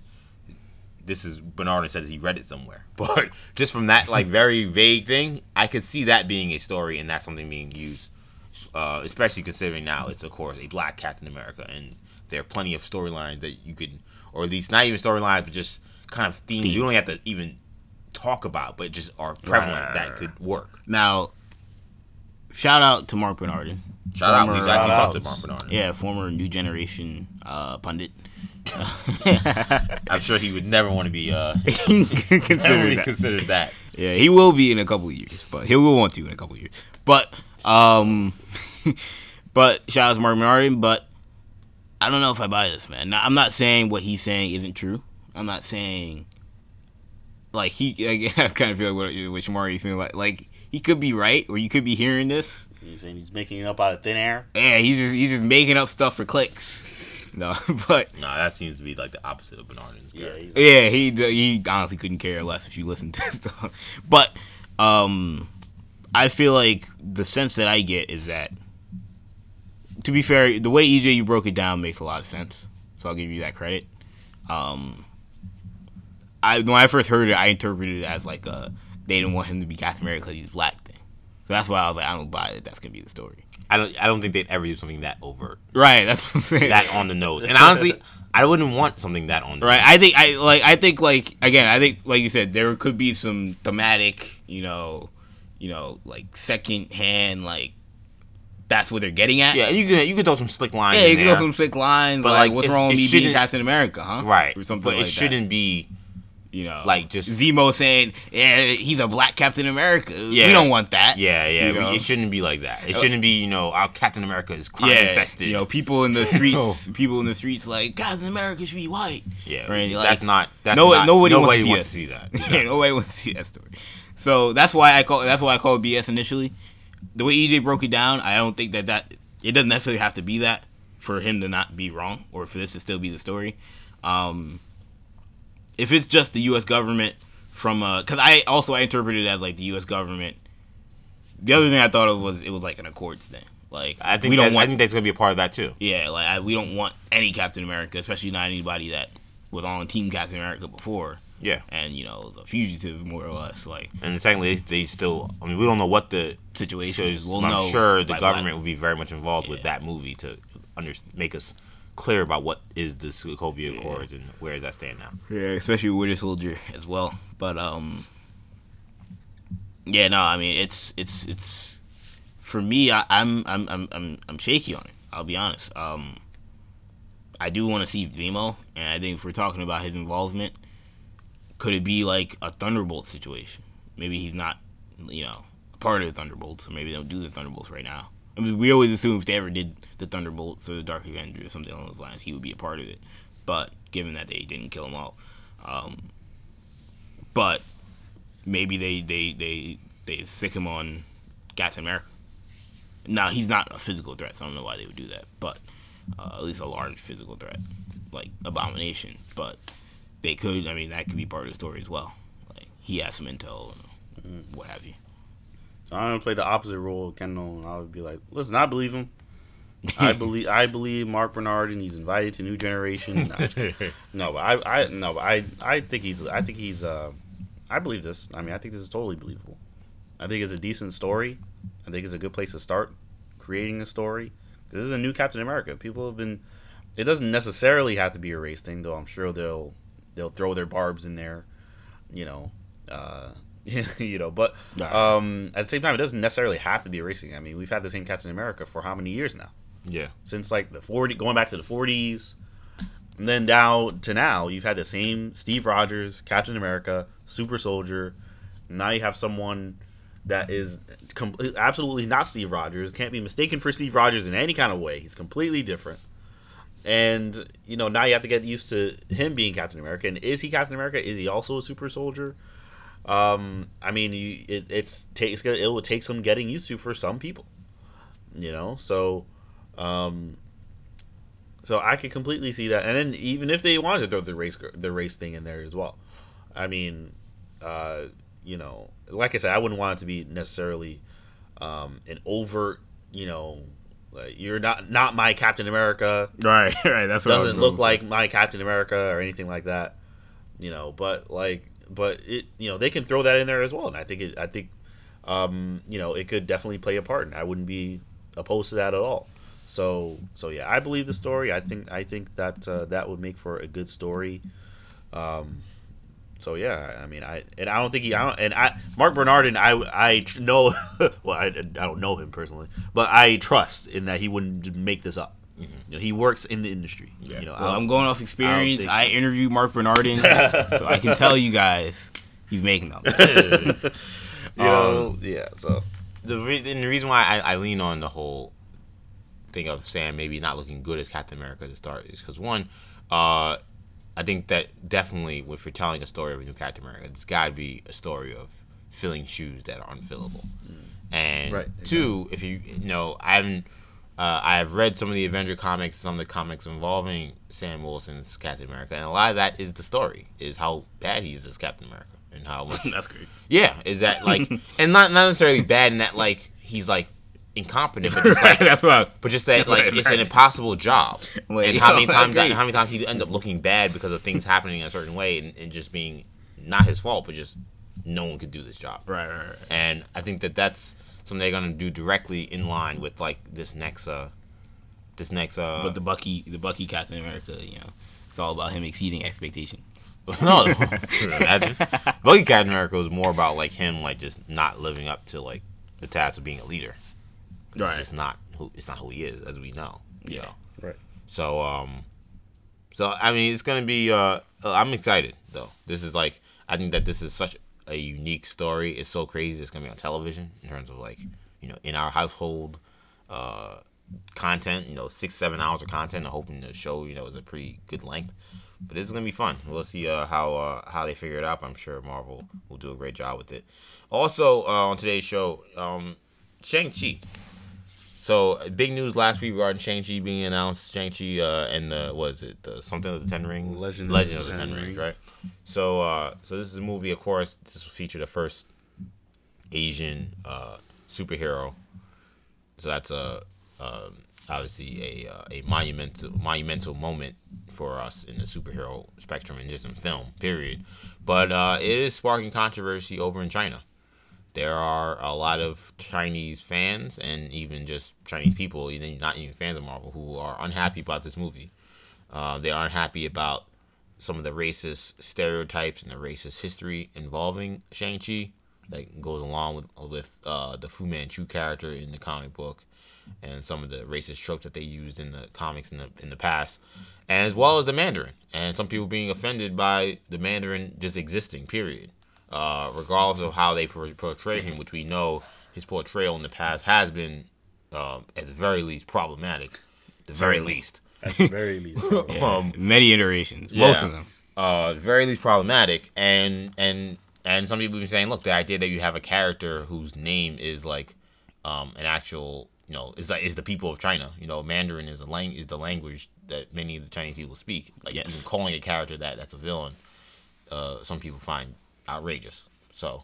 this is Bernard says he read it somewhere, but just from that like very vague thing, I could see that being a story, and that's something being used. Uh, especially considering now it's of course a black Captain America, and there are plenty of storylines that you could, or at least not even storylines, but just kind of themes you don't have to even talk about, but just are prevalent that could work. Now, shout out to Mark Bernardin. Shout out, we Former- actually Shout talked to. Mark Bernardin. Yeah, former New Generation uh, pundit. I'm sure he would never want to be uh, never Consider be that. considered that. Yeah, he will be in a couple of years, but he will want to in a couple of years. But um, but shout out to Mark Bernardin. But I don't know if I buy this, man. Now, I'm not saying what he's saying isn't true. I'm not saying like he. I kind of feel like what, what Shamari you feel like. Like he could be right, or you could be hearing this. You saying he's making it up out of thin air? Yeah, he's just he's just making up stuff for clicks. No, but No, that seems to be like the opposite of Bernardin's. Yeah. character. He's, Yeah, he he honestly couldn't care less if you listen to stuff. But um, I feel like the sense that I get is that, to be fair, the way EJ you broke it down makes a lot of sense. So I'll give you that credit. Um, I when I first heard it, I interpreted it as like a they didn't want him to be Captain America because he's black thing. So that's why I was like, I don't buy it. That's gonna be the story. I don't. I don't think they'd ever do something that overt, Right. That's what I'm saying. that on the nose. And honestly, I wouldn't want something that on the Right. nose. I think I like I think like again, I think like you said, there could be some thematic, you know, you know, like second hand like that's what they're getting at. Yeah, you can you can throw some slick lines. Yeah, in you can go some sick lines, But, like, like, what's wrong with it me being Captain America, huh? right, Or something but like it shouldn't be. You know, like, just- Zemo saying, "Yeah, he's a black Captain America." Yeah. we don't want that. Yeah, yeah. You know? It shouldn't be like that. It shouldn't be, you know, our Captain America is crime Yeah, infested. you know, people in the streets, people in the streets, like Captain America should be white. yeah, right, that's not. That's no, not, nobody, nobody wants, to see, wants that. to see that. Yeah, nobody wants to see that story. So that's why I call that's why I call it BS initially. The way EJ broke it down, I don't think that that it doesn't necessarily have to be that for him to not be wrong or for this to still be the story. Um, if it's just the U.S. government from uh, because I also I interpreted it as like the U.S. government. The other thing I thought of was it was like an Accords thing. Like I think we don't want I think that's gonna be a part of that too. yeah, like I, we don't want any Captain America, especially not anybody that was on Team Captain America before, Yeah, and you know, a fugitive more or less. Like and secondly, they, they still. I mean, we don't know what the situation is. We'll I'm know sure the government will be very much involved with that movie to under, make us clear about what is the Sokovia Accords and where does that stand now. Yeah, especially with Winter Soldier as well. But um, yeah, no, I mean it's it's it's for me. I, I'm I'm I'm I'm I'm shaky on it. I'll be honest. Um, I do want to see Zemo, and I think if we're talking about his involvement, could it be like a Thunderbolt situation? Maybe he's not, you know, a part of the Thunderbolts, or maybe they don't do the Thunderbolts right now. I mean, we always assume if they ever did the Thunderbolts or the Dark Avengers or something along those lines, he would be a part of it. But given that they didn't kill him all, um, but maybe they they they they sic him on Captain America. Now he's not a physical threat, so I don't know why they would do that. But uh, at least a large physical threat, like Abomination. But they could. I mean, that could be part of the story as well. Like he has some intel, what have you. So I'm gonna play the opposite role of Kendall, and I would be like, listen, I believe him. I believe I believe Mark Bernard, and he's invited to New Generation. no, but I, I no, but I I think he's I think he's uh, I believe this. I mean, I think this is totally believable. I think it's a decent story. I think it's a good place to start creating a story. This is a new Captain America. People have been. It doesn't necessarily have to be a race thing, though. I'm sure they'll they'll throw their barbs in there. You know, uh, you know. But um, at the same time, it doesn't necessarily have to be a race thing. I mean, we've had the same Captain America for how many years now? Yeah. Since like the 40, going back to the 40s, and then now to now, you've had the same Steve Rogers, Captain America, Super Soldier. Now you have someone that is com- absolutely not Steve Rogers. Can't be mistaken for Steve Rogers in any kind of way. He's completely different. And you know now you have to get used to him being Captain America. And is he Captain America? Is he also a super soldier? Um, I mean, you, it, it's takes it will take some getting used to for some people. You know, so um, so I could completely see that. And then even if they wanted to throw the race the race thing in there as well, I mean, uh, you know, like I said, I wouldn't want it to be necessarily um, an overt, you know, like you're not not my Captain America. Right, right. That's what Doesn't look like my Captain America or anything like that. You know, but like, but it, you know, they can throw that in there as well, and I think it, I think, um, you know, it could definitely play a part, and I wouldn't be opposed to that at all. So, so yeah, I believe the story. I think, I think that uh, that would make for a good story. Um, so yeah, I mean, I and I don't think he, I don't, and I Mark Bernard and I, I know, well, I, I don't know him personally, but I trust in that he wouldn't make this up. Mm-hmm. You know, he works in the industry. You know, well, I'm going off experience. think- I, interviewed Mark Bernardin, so I can tell you guys he's making them. you um, know, yeah. So the, re- and the reason why I, I lean on the whole thing of Sam maybe not looking good as Captain America to start is because one, uh, I think that definitely if you're telling a story of a new Captain America, it's got to be a story of filling shoes that are unfillable. Mm. And Right, two, if you you know, I haven't. Uh, I have read some of the Avenger comics, some of the comics involving Sam Wilson's Captain America, and a lot of that is the story, is how bad he is as Captain America, and how much That's great. yeah, is that like, and not not necessarily bad in that like he's like incompetent, but just like, That's what. I- but just that like it's an impossible job. And how many times that, how many times he ends up looking bad because of things happening a certain way and, and just being not his fault, but just no one could do this job. Right, right, right. And I think that that's something they're gonna do directly in line with like this next uh this next uh But the Bucky, the Bucky Captain America, you know, it's all about him exceeding expectation. no, imagine. Bucky Captain America was more about like him like just not living up to like the task of being a leader. It's Right. just not who it's not who he is, as we know. You Yeah. know. right. So um, so I mean, it's gonna be. Uh, I'm excited though. This is like I think that this is such a unique story. It's so crazy. It's gonna be on television in terms of like you know in our household. Uh, content, you know, six seven hours of content. I'm hoping the show, you know, is a pretty good length. But this is gonna be fun. We'll see uh, how uh, how they figure it out. I'm sure Marvel will do a great job with it. Also uh, on today's show, um, Shang Chi. So big news last week regarding Shang Chi being announced. Shang Chi uh, and the was it the something of the Ten Rings? Legend of Legend the of the Ten, Ten Rings, Rings. right? So uh, so this is a movie. Of course, this will feature the first Asian uh, superhero. So that's a um, obviously a uh, a monumental monumental moment for us in the superhero spectrum and just in film, period. But uh, it is sparking controversy over in China. There are a lot of Chinese fans and even just Chinese people, even not even fans of Marvel, who are unhappy about this movie. Uh, they aren't happy about some of the racist stereotypes and the racist history involving Shang Chi that goes along with with uh, the Fu Manchu character in the comic book. and some of the racist tropes that they used in the comics in the in the past, and as well as the Mandarin, and some people being offended by the Mandarin just existing. Period. Uh, regardless of how they portray him, which we know his portrayal in the past has been, um, at the very least, problematic. The very least. At the very least. bro. Um, Many iterations, most of them. uh, very least problematic, and and and some people have been saying, look, the idea that you have a character whose name is like um, an actual, you know, is like is the people of China. You know, Mandarin is a lang- is the language that many of the Chinese people speak. Like Yes. even calling a character that that's a villain, uh, some people find outrageous. So,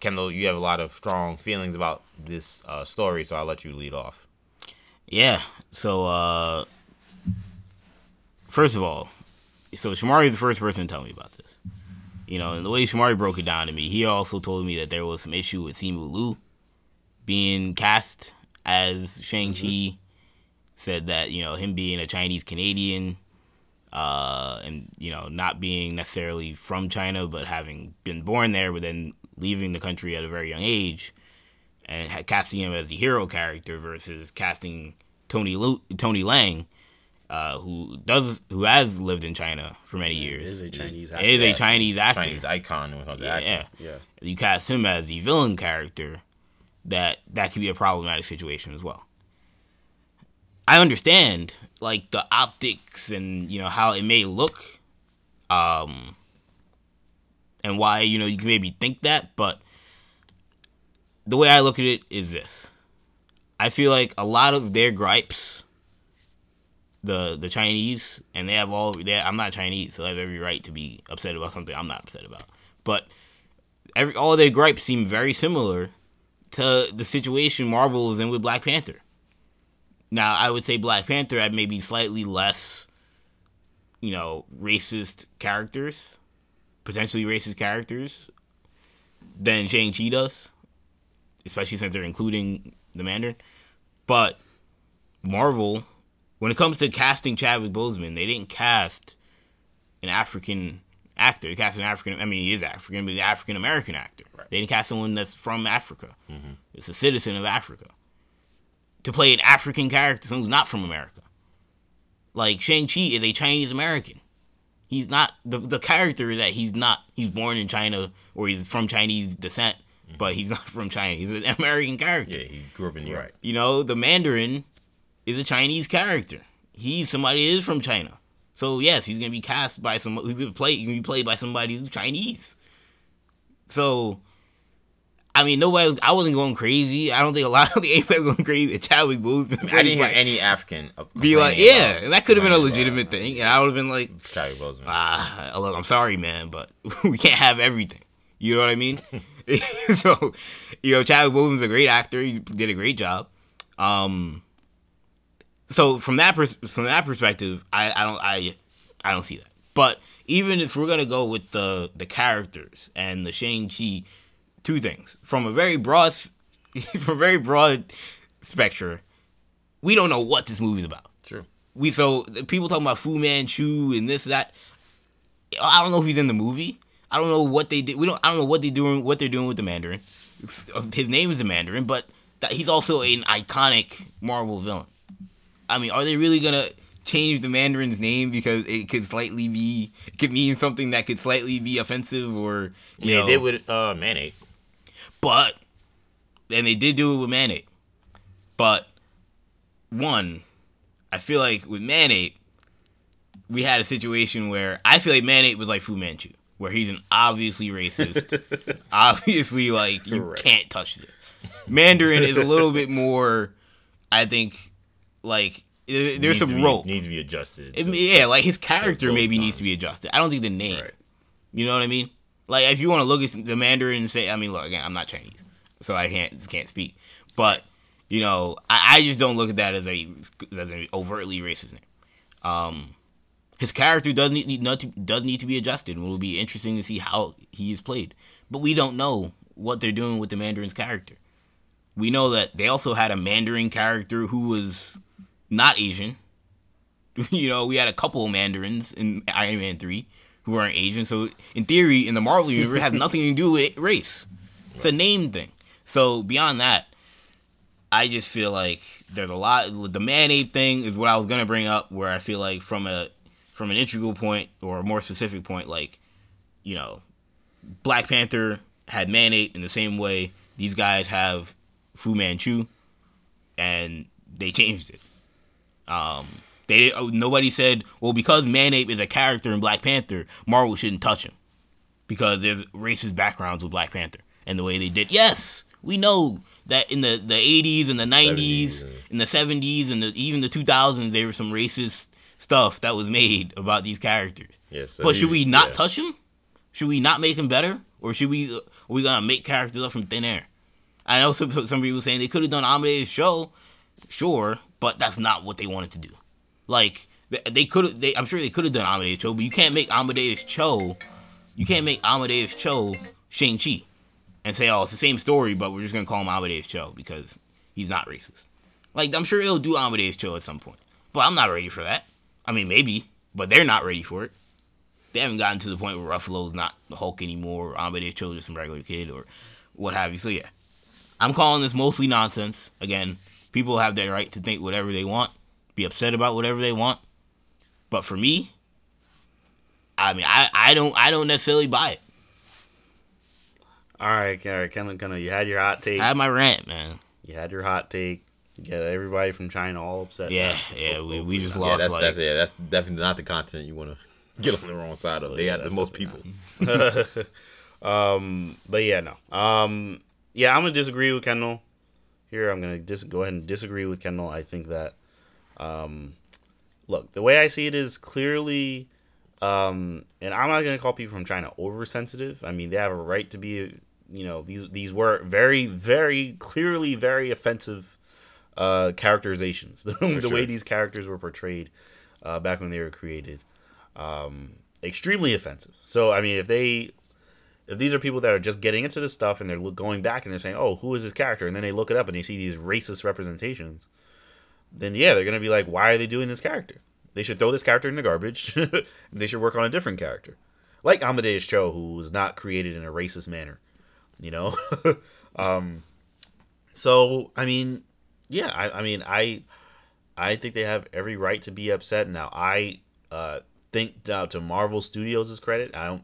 Kendall, you have a lot of strong feelings about this uh, story, so I'll let you lead off. Yeah. So uh first of all, so Shamari is the first person to tell me about this. You know, and the way Shamari broke it down to me, he also told me that there was some issue with Simu Liu being cast as Shang-Chi. Said that, you know, him being a Chinese Canadian, uh, and, you know, not being necessarily from China, but having been born there, but then leaving the country at a very young age, and ha- casting him as the hero character versus casting Tony Lu- Tony Leung, uh, who does who has lived in China for many years. is a Chinese actor. Is a. Chinese actor. Chinese icon when it comes to yeah, acting. yeah. Yeah. You cast him as the villain character, that that could be a problematic situation as well. I understand like the optics and you know how it may look, um, and why you know you can maybe think that, but the way I look at it is this: I feel like a lot of their gripes, the the Chinese, and they have all. They, I'm not Chinese, so I have every right to be upset about something I'm not upset about. But every all their gripes seem very similar to the situation Marvel is in with Black Panther. Now, I would say Black Panther had maybe slightly less, you know, racist characters, potentially racist characters, than Shang Chi does, especially since they're including the Mandarin. But Marvel, when it comes to casting Chadwick Boseman, they didn't cast an African actor. They cast an African. I mean, he is African, but he's an African American actor. They didn't cast someone that's from Africa. Mm-hmm. It's a citizen of Africa to play an African character, someone who's not from America. Like Shang Chi is a Chinese American. He's not the the character is that he's not. He's born in China or he's from Chinese descent, mm-hmm. but he's not from China. He's an American character. Yeah, he grew up in New York. Right. You know, the Mandarin is a Chinese character. He's somebody is from China. So yes, he's gonna be cast by some He's gonna play. He's gonna be played by somebody who's Chinese. So, I mean, nobody. I wasn't going crazy. I don't think a lot of the was going crazy. at Chadwick Boseman. I didn't hear any African be like, yeah, and that could have been a about, legitimate thing, and I would have been like, Chadwick Boseman. ah, look, I'm sorry, man, but we can't have everything. You know what I mean? so, you know, Chadwick Boseman's a great actor. He did a great job. Um, so from that pers- from that perspective, I, I don't I I don't see that. But even if we're gonna go with the the characters and the Shang Chi, two things from a very broad from a very broad spectrum, we don't know what this movie's about True. we so people talking about Fu Manchu and this that. I don't know if he's in the movie. I don't know what they did. We don't. I don't know what they doing. What they're doing with the Mandarin. His name is the Mandarin, but that he's also an iconic Marvel villain. I mean, are they really gonna change the Mandarin's name because it could slightly be it could mean something that could slightly be offensive or you Yeah, know? they would uh, Man-Ape. But and they did do it with Man-Ape. But one, I feel like with Man-Ape, we had a situation where I feel like Man-Ape was like Fu Manchu, where he's an obviously racist, obviously like you Correct. can't touch this. Mandarin is a little bit more, I think, like there's Needs some be- rope. Needs to be adjusted. It- to- yeah, like his character maybe needs to be adjusted. I don't think the name. Right. You know what I mean? Like if you want to look at the Mandarin and say, I mean, look again, I'm not Chinese, so I can't can't speak. But you know, I, I just don't look at that as a as an overtly racist name. Um, his character does need, need to, does need to be adjusted, it will be interesting to see how he is played. But we don't know what they're doing with the Mandarin's character. We know that they also had a Mandarin character who was not Asian. you know, we had a couple of Mandarins in Iron Man 3 who aren't Asian. So, in theory, in the Marvel universe, it has nothing to do with race. It's a name thing. So, beyond that, I just feel like there's a lot. The man ape thing is what I was gonna bring up, where I feel like from a from an integral point or a more specific point, like you know, Black Panther had man ape in the same way these guys have Fu Manchu, and they changed it. Um, they oh, nobody said, well, because Manape is a character in Black Panther, Marvel shouldn't touch him because there's racist backgrounds with Black Panther and the way they did. Yes, we know that in the, the 80s and the 90s, 70s, yeah. in the 70s and the, even the 2000s, there was some racist stuff that was made about these characters. Yes, but should we not yeah. touch him? Should we not make him better, or should we? Are we gonna make characters up from thin air? I know some some people saying they could have done Amadeus Cho, sure, but that's not what they wanted to do. Like they- could they I'm sure they could have done Amadeus Cho, but you can't make Amadeus Cho, you can't make Amadeus Cho Shang Chi, and say oh it's the same story, but we're just gonna call him Amadeus Cho because he's not racist. Like I'm sure they'll do Amadeus Cho at some point, but I'm not ready for that. I mean maybe, but they're not ready for it. They haven't gotten to the point where Ruffalo's not the Hulk anymore, or Amadeus Cho is some regular kid, or what have you. So yeah, I'm calling this mostly nonsense. Again, people have their right to think whatever they want, be upset about whatever they want. But for me, I mean, I, I don't I don't necessarily buy it. All right, all right, kind of. You had your hot take. I have my rant, man. You had your hot take. You get everybody from China all upset. Yeah, now. yeah, Go- we, we just it. lost Yeah, that's like that's yeah, that's definitely not the continent you want to get on the wrong side of. They yeah, have the most people. Um, but yeah, no. Um, yeah, I'm gonna disagree with Kendall. Here, I'm gonna dis- go ahead and disagree with Kendall. I think that, um, look, the way I see it is clearly, um, and I'm not gonna call people from China oversensitive. I mean, they have a right to be. You know, these these were very, very clearly very offensive uh, characterizations. the sure. way these characters were portrayed uh, back when they were created, um, extremely offensive. So, I mean, if they if these are people that are just getting into this stuff and they're going back and they're saying, "Oh, who is this character?" and then they look it up and they see these racist representations, then yeah, they're gonna be like, "Why are they doing this character? They should throw this character in the garbage. they should work on a different character, like Amadeus Cho, who was not created in a racist manner." You know, um, so I mean, yeah, I, I mean, I I think they have every right to be upset. Now, I uh, think uh, to Marvel Studios' credit, I don't.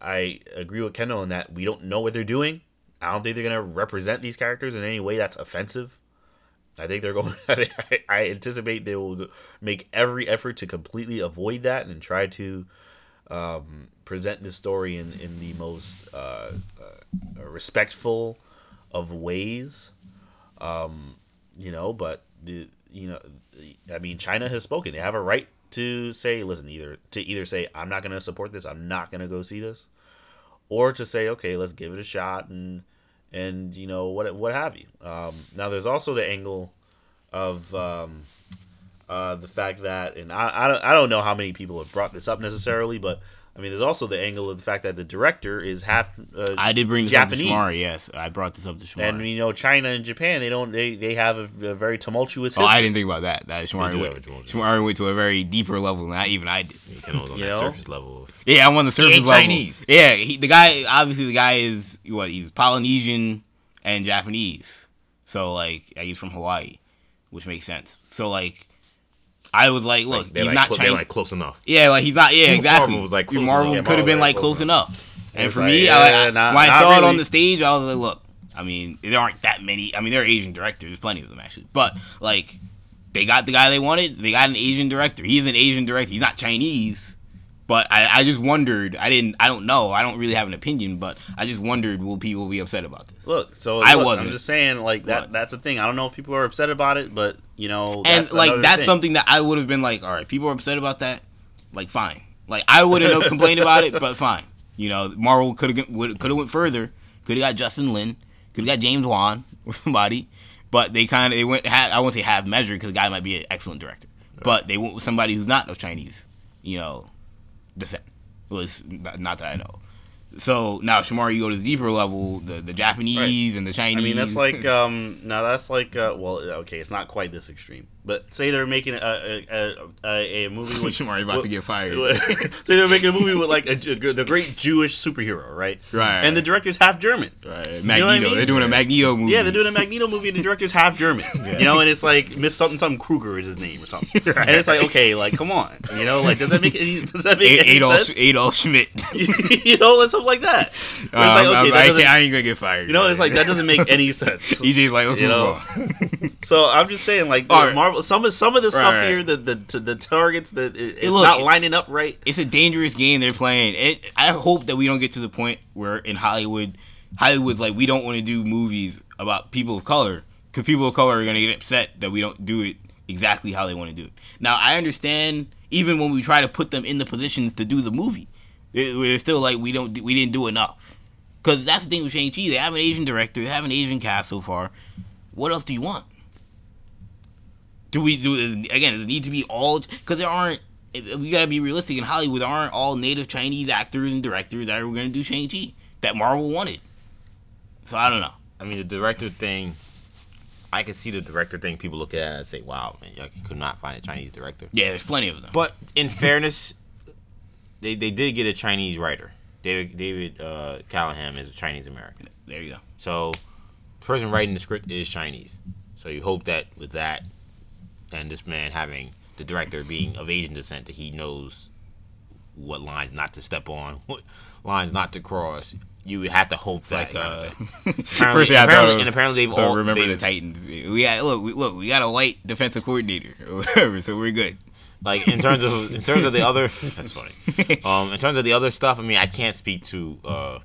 I agree with Kendall in that we don't know what they're doing. I don't think they're gonna represent these characters in any way that's offensive. I think they're going. I, anticipate they will make every effort to completely avoid that and try to um, present this story in in the most uh, uh, respectful of ways. Um, you know, but the you know, I mean, China has spoken. They have a right to say, listen, either to either say I'm not going to support this, I'm not going to go see this, or to say, okay, let's give it a shot and and you know what what have you. Um, now, there's also the angle of um, uh, the fact that, and I, I don't I don't know how many people have brought this up necessarily, but I mean, there's also the angle of the fact that the director is half uh, I did bring this Japanese. up to Shamari. Yes, I brought this up to Shamari. and you know China and Japan they don't they, they have a, a very tumultuous oh. I didn't think about that. That Shamari do went, have a Jamal- Shamari went to a very deeper level than I, even I did. You can on You that know? surface level. Of, Yeah, I'm on the surface ain't level. Chinese. Yeah, he, the guy obviously the guy is what he's Polynesian and Japanese. So like he's from Hawaii, which makes sense. So like I was like, look, they're he's like, not Chinese. they're like close enough. yeah, like he's not. Yeah, exactly. Marvel was, like, close Marvel could have been like close close enough. And for like, me, yeah, I, I, when I saw it on the stage, I was like, look, I mean, there aren't that many. I mean, there are Asian directors, there's plenty of them actually, but like they got the guy they wanted. They got an Asian director. He's an Asian director. He's not Chinese. But I, I just wondered. I didn't. I don't know. I don't really have an opinion. But I just wondered, will people be upset about this? Look, so I wasn't. I'm just saying, like that. What? That's the thing. I don't know if people are upset about it, but you know, and like that's thing. something that I would have been like, all right, people are upset about that. Like, fine. Like I wouldn't have complained about it, but fine. You know, Marvel could have could have went further. Could have got Justin Lin. Could have got James Wan or somebody. But they kind of they went. Ha- I won't say half measure because the guy might be an excellent director. But they went with somebody who's not of Chinese, you know, descent. At least not, that I know. So now, Shamar, you go to the deeper level, the the Japanese and the Chinese. I mean, that's like um, now that's like uh, well, okay, it's not quite this extreme. But say they're making a a, a, a, a movie with Shamari about to get fired. say they're making a movie with like a, the great Jewish superhero, right? Right. And the director's half German. Right, Magneto. know I mean? They're doing a Magneto movie. Yeah, they're doing a Magneto movie and the director's half German. You know, and it's like Miss something something Kruger is his name or something. Right. And it's like, okay, like come on. You know, like does that make any does that make A- any Adolf, sense? Adolf Schmidt. you know, like something like that. Um, like, okay, that I, I ain't gonna get fired. you know, it's like that doesn't make any sense. EJ's like, let's You know? on. So I'm just saying, like All right. Marvel, some of some of the stuff Right, here, the the to the targets, that it, it's look, not lining up right. It's a dangerous game they're playing. It, I hope that we don't get to the point where in Hollywood, Hollywood's like we don't want to do movies about people of color because people of color are gonna get upset that we don't do it exactly how they want to do it. Now I understand even when we try to put them in the positions to do the movie, we're still like we don't we didn't do enough. Because that's the thing with Shang Chi. They have an Asian director, they have an Asian cast so far. What else do you want? Do we do again? Does it need to be all? Because there aren't. We gotta be realistic in Hollywood. There aren't all native Chinese actors and directors that are gonna do Shang Chi that Marvel wanted. So I don't know. I mean, the director thing, I can see the director thing. People look at it and say, "Wow, man, you could not find a Chinese director." Yeah, there's plenty of them. But in fairness, they they did get a Chinese writer. David David uh, Callaham is a Chinese American. There you go. So the person writing the script is Chinese. So you hope that with that and this man having the director being of Asian descent that he knows what lines not to step on, what lines not to cross. You would have to hope that. Like, uh, first Apparently, I thought apparently, and apparently they've all remember the they've- Titans. We got look, we, look, we got a white defensive coordinator or whatever, so we're good. like in terms of in terms of the other that's funny um in terms of the other stuff i mean i can't speak to uh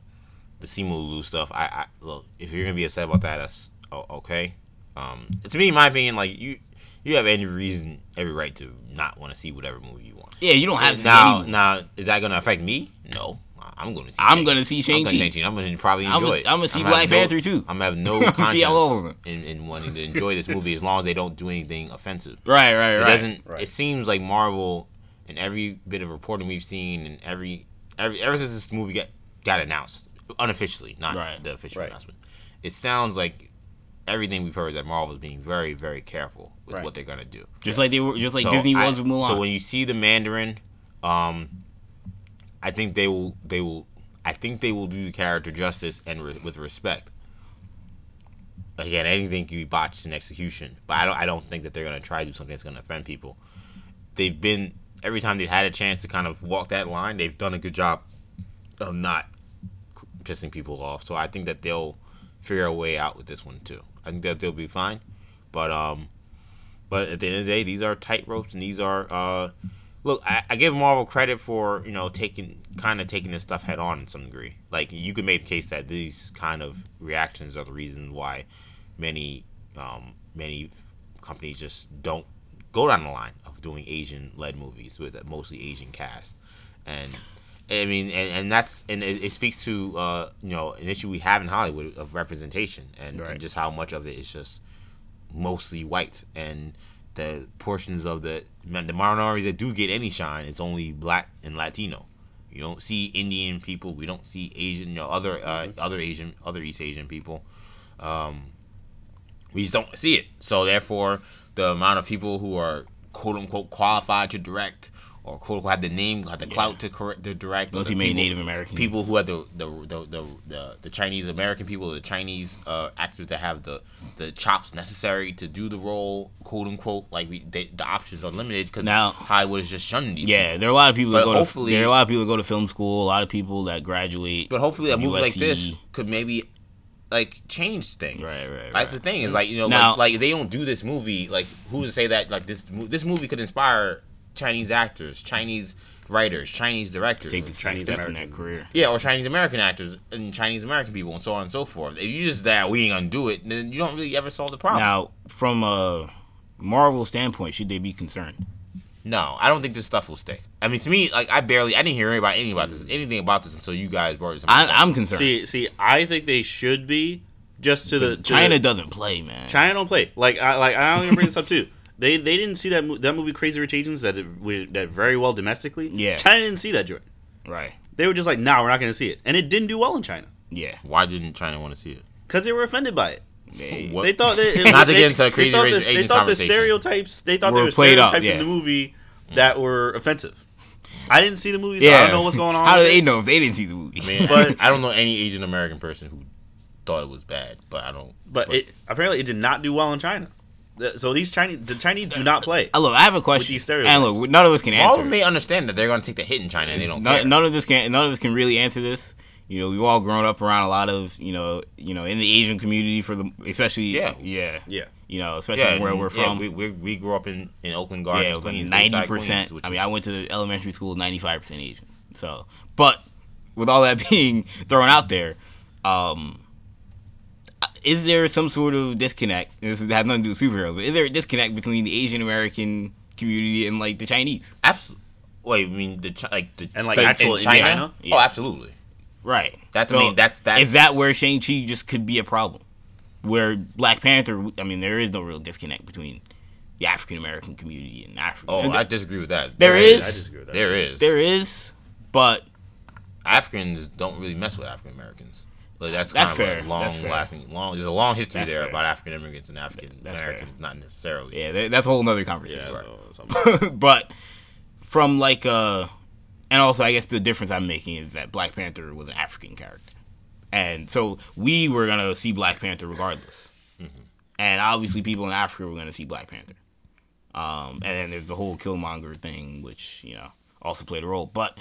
the simu lulu stuff i i look if you're gonna be upset about that that's okay um to me in my opinion like you you have any reason every right to not want to see whatever movie you want Yeah, you don't have to now any- now is that gonna affect me no i'm gonna see I'm gonna see I'm gonna Shang-Chi. Shang-Chi. I'm gonna probably I'm enjoy gonna- it. I'm gonna see gonna Black have no- Panther, too. I'm gonna have no I'm gonna conscience in, in wanting to enjoy this movie as long as they don't do anything offensive Right, right, it right. doesn't. Right. It seems like Marvel, and every bit of reporting we've seen, and every every ever since this movie got got announced unofficially, not Right. the official Right. announcement, it sounds like everything we've heard is that Marvel is being very very careful with Right. what they're gonna do. Just like they were, just like So Disney I- was with Mulan. So when you see the Mandarin, um, I think they will they will I think they will do the character justice and re- with respect. Again, anything can be botched in execution, but I don't I don't think that they're gonna try to do something that's gonna offend people. They've been every time they've had a chance to kind of walk that line, they've done a good job of not pissing people off. So I think that they'll figure a way out with this one too. I think that they'll be fine, but um, but at the end of the day, these are tight ropes, and these are uh, look. I, I give Marvel credit for you know taking kind of taking this stuff head on in some degree. Like you could make the case that these kind of reactions are the reason why many um, many companies just don't go down the line of doing Asian led movies with a mostly Asian cast, and I mean, and, and that's and it, it speaks to uh, you know an issue we have in Hollywood of representation and, Right. and just how much of it is just mostly white and the portions of the the minorities that do get any shine is only black and Latino. You don't see Indian people. We don't see Asian, you know, other uh, other Asian, other East Asian people. Um, we just don't see it. So therefore, the amount of people who are quote unquote qualified to direct or quote unquote had the name, had the clout to correct to direct. Those you made people- Native American. people who had the the the the, the, the Chinese American people, the Chinese uh, actors that have the the chops necessary to do the role, quote unquote. Like we, they, the options are limited because Now- Hollywood is just shunning these. yeah, there are a lot of people that But go to. hopefully- There are a lot of people that go to film school. A lot of people that graduate. But hopefully, a movie like this could maybe like change things. Right, right, That's right. the thing is like you know Now- like, like if they don't do this movie like who's to say that like this this movie could inspire Chinese actors, Chinese writers, Chinese directors, take the Chinese step in American. career. yeah, or Chinese American actors and Chinese American people and so on and so forth. If you just that we ain't gonna do it, then you don't really ever solve the problem. Now, from a Marvel standpoint, should they be concerned? No, I don't think this stuff will stick. I mean, to me, like I barely, I didn't hear about any about this, mm. anything about this until you guys brought it. to I, I'm concerned. See, see, I think they should be just to the to China the- doesn't play, man. China don't play. Like I like I don't even bring this up too. They they didn't see that mo- that movie Crazy Rich Asians that it, we- that very well domestically. Yeah. China didn't see that joint. Right. They were just like, nah, we're not going to see it, and it didn't do well in China Yeah. Why didn't China want to see it? because they were offended by it. They, What? They thought that Not to get into a they Crazy thought Rich the- They thought the stereotypes. They thought Were there were played up, stereotypes yeah. in the movie that were offensive. I didn't see the movie, so yeah. I don't know what's going on. How do with they know if they didn't see the movie? I mean, But- I don't know any Asian American person who thought it was bad, but I don't. But it apparently it did not do well in China. The- So these Chinese, the Chinese do not play. Uh, look, I have a question. these and look, none of us can answer. Marvel it. may understand that they're going to take the hit in China and they don't none, care. none of this can none of us can really answer this. You know, we've all grown up around a lot of you know, you know, in the Asian community for the especially Yeah. yeah, Yeah. You know, especially yeah, where and- we're yeah, from. we, we, we grew up in, in Oakland yeah, Gardens, it was like Queens, ninety percent. I mean, I went to elementary school, ninety five percent Asian. So, but with all that being thrown out there, um, is there some sort of disconnect? This has nothing to do with superheroes, but is there a disconnect between the Asian American community and like the Chinese? absolutely. Wait, I mean the Chi- like the And, like, the- actual in China? Indiana? Yeah. Oh, absolutely. Right. That's- I mean, that's- that's- that where Shang Chi just could be a problem? Where Black Panther, I mean, there is no real disconnect between the African American community and Africa. Oh, And I disagree with that. There is. I disagree with that. There is. there is, but Africans don't really mess with African Americans. Like that's, That's kind of fair. a long That's fair. lasting long there's a long history That's there fair. about African immigrants and African That's Americans, not necessarily. yeah, that- that's a whole nother conversation. Yeah. so- so- but from like uh, and also I guess the difference I'm making is that Black Panther was an African character, and so we were gonna see Black Panther regardless, and obviously people in Africa were gonna see Black Panther. Um, and then there's the whole Killmonger thing, which you know also played a role. But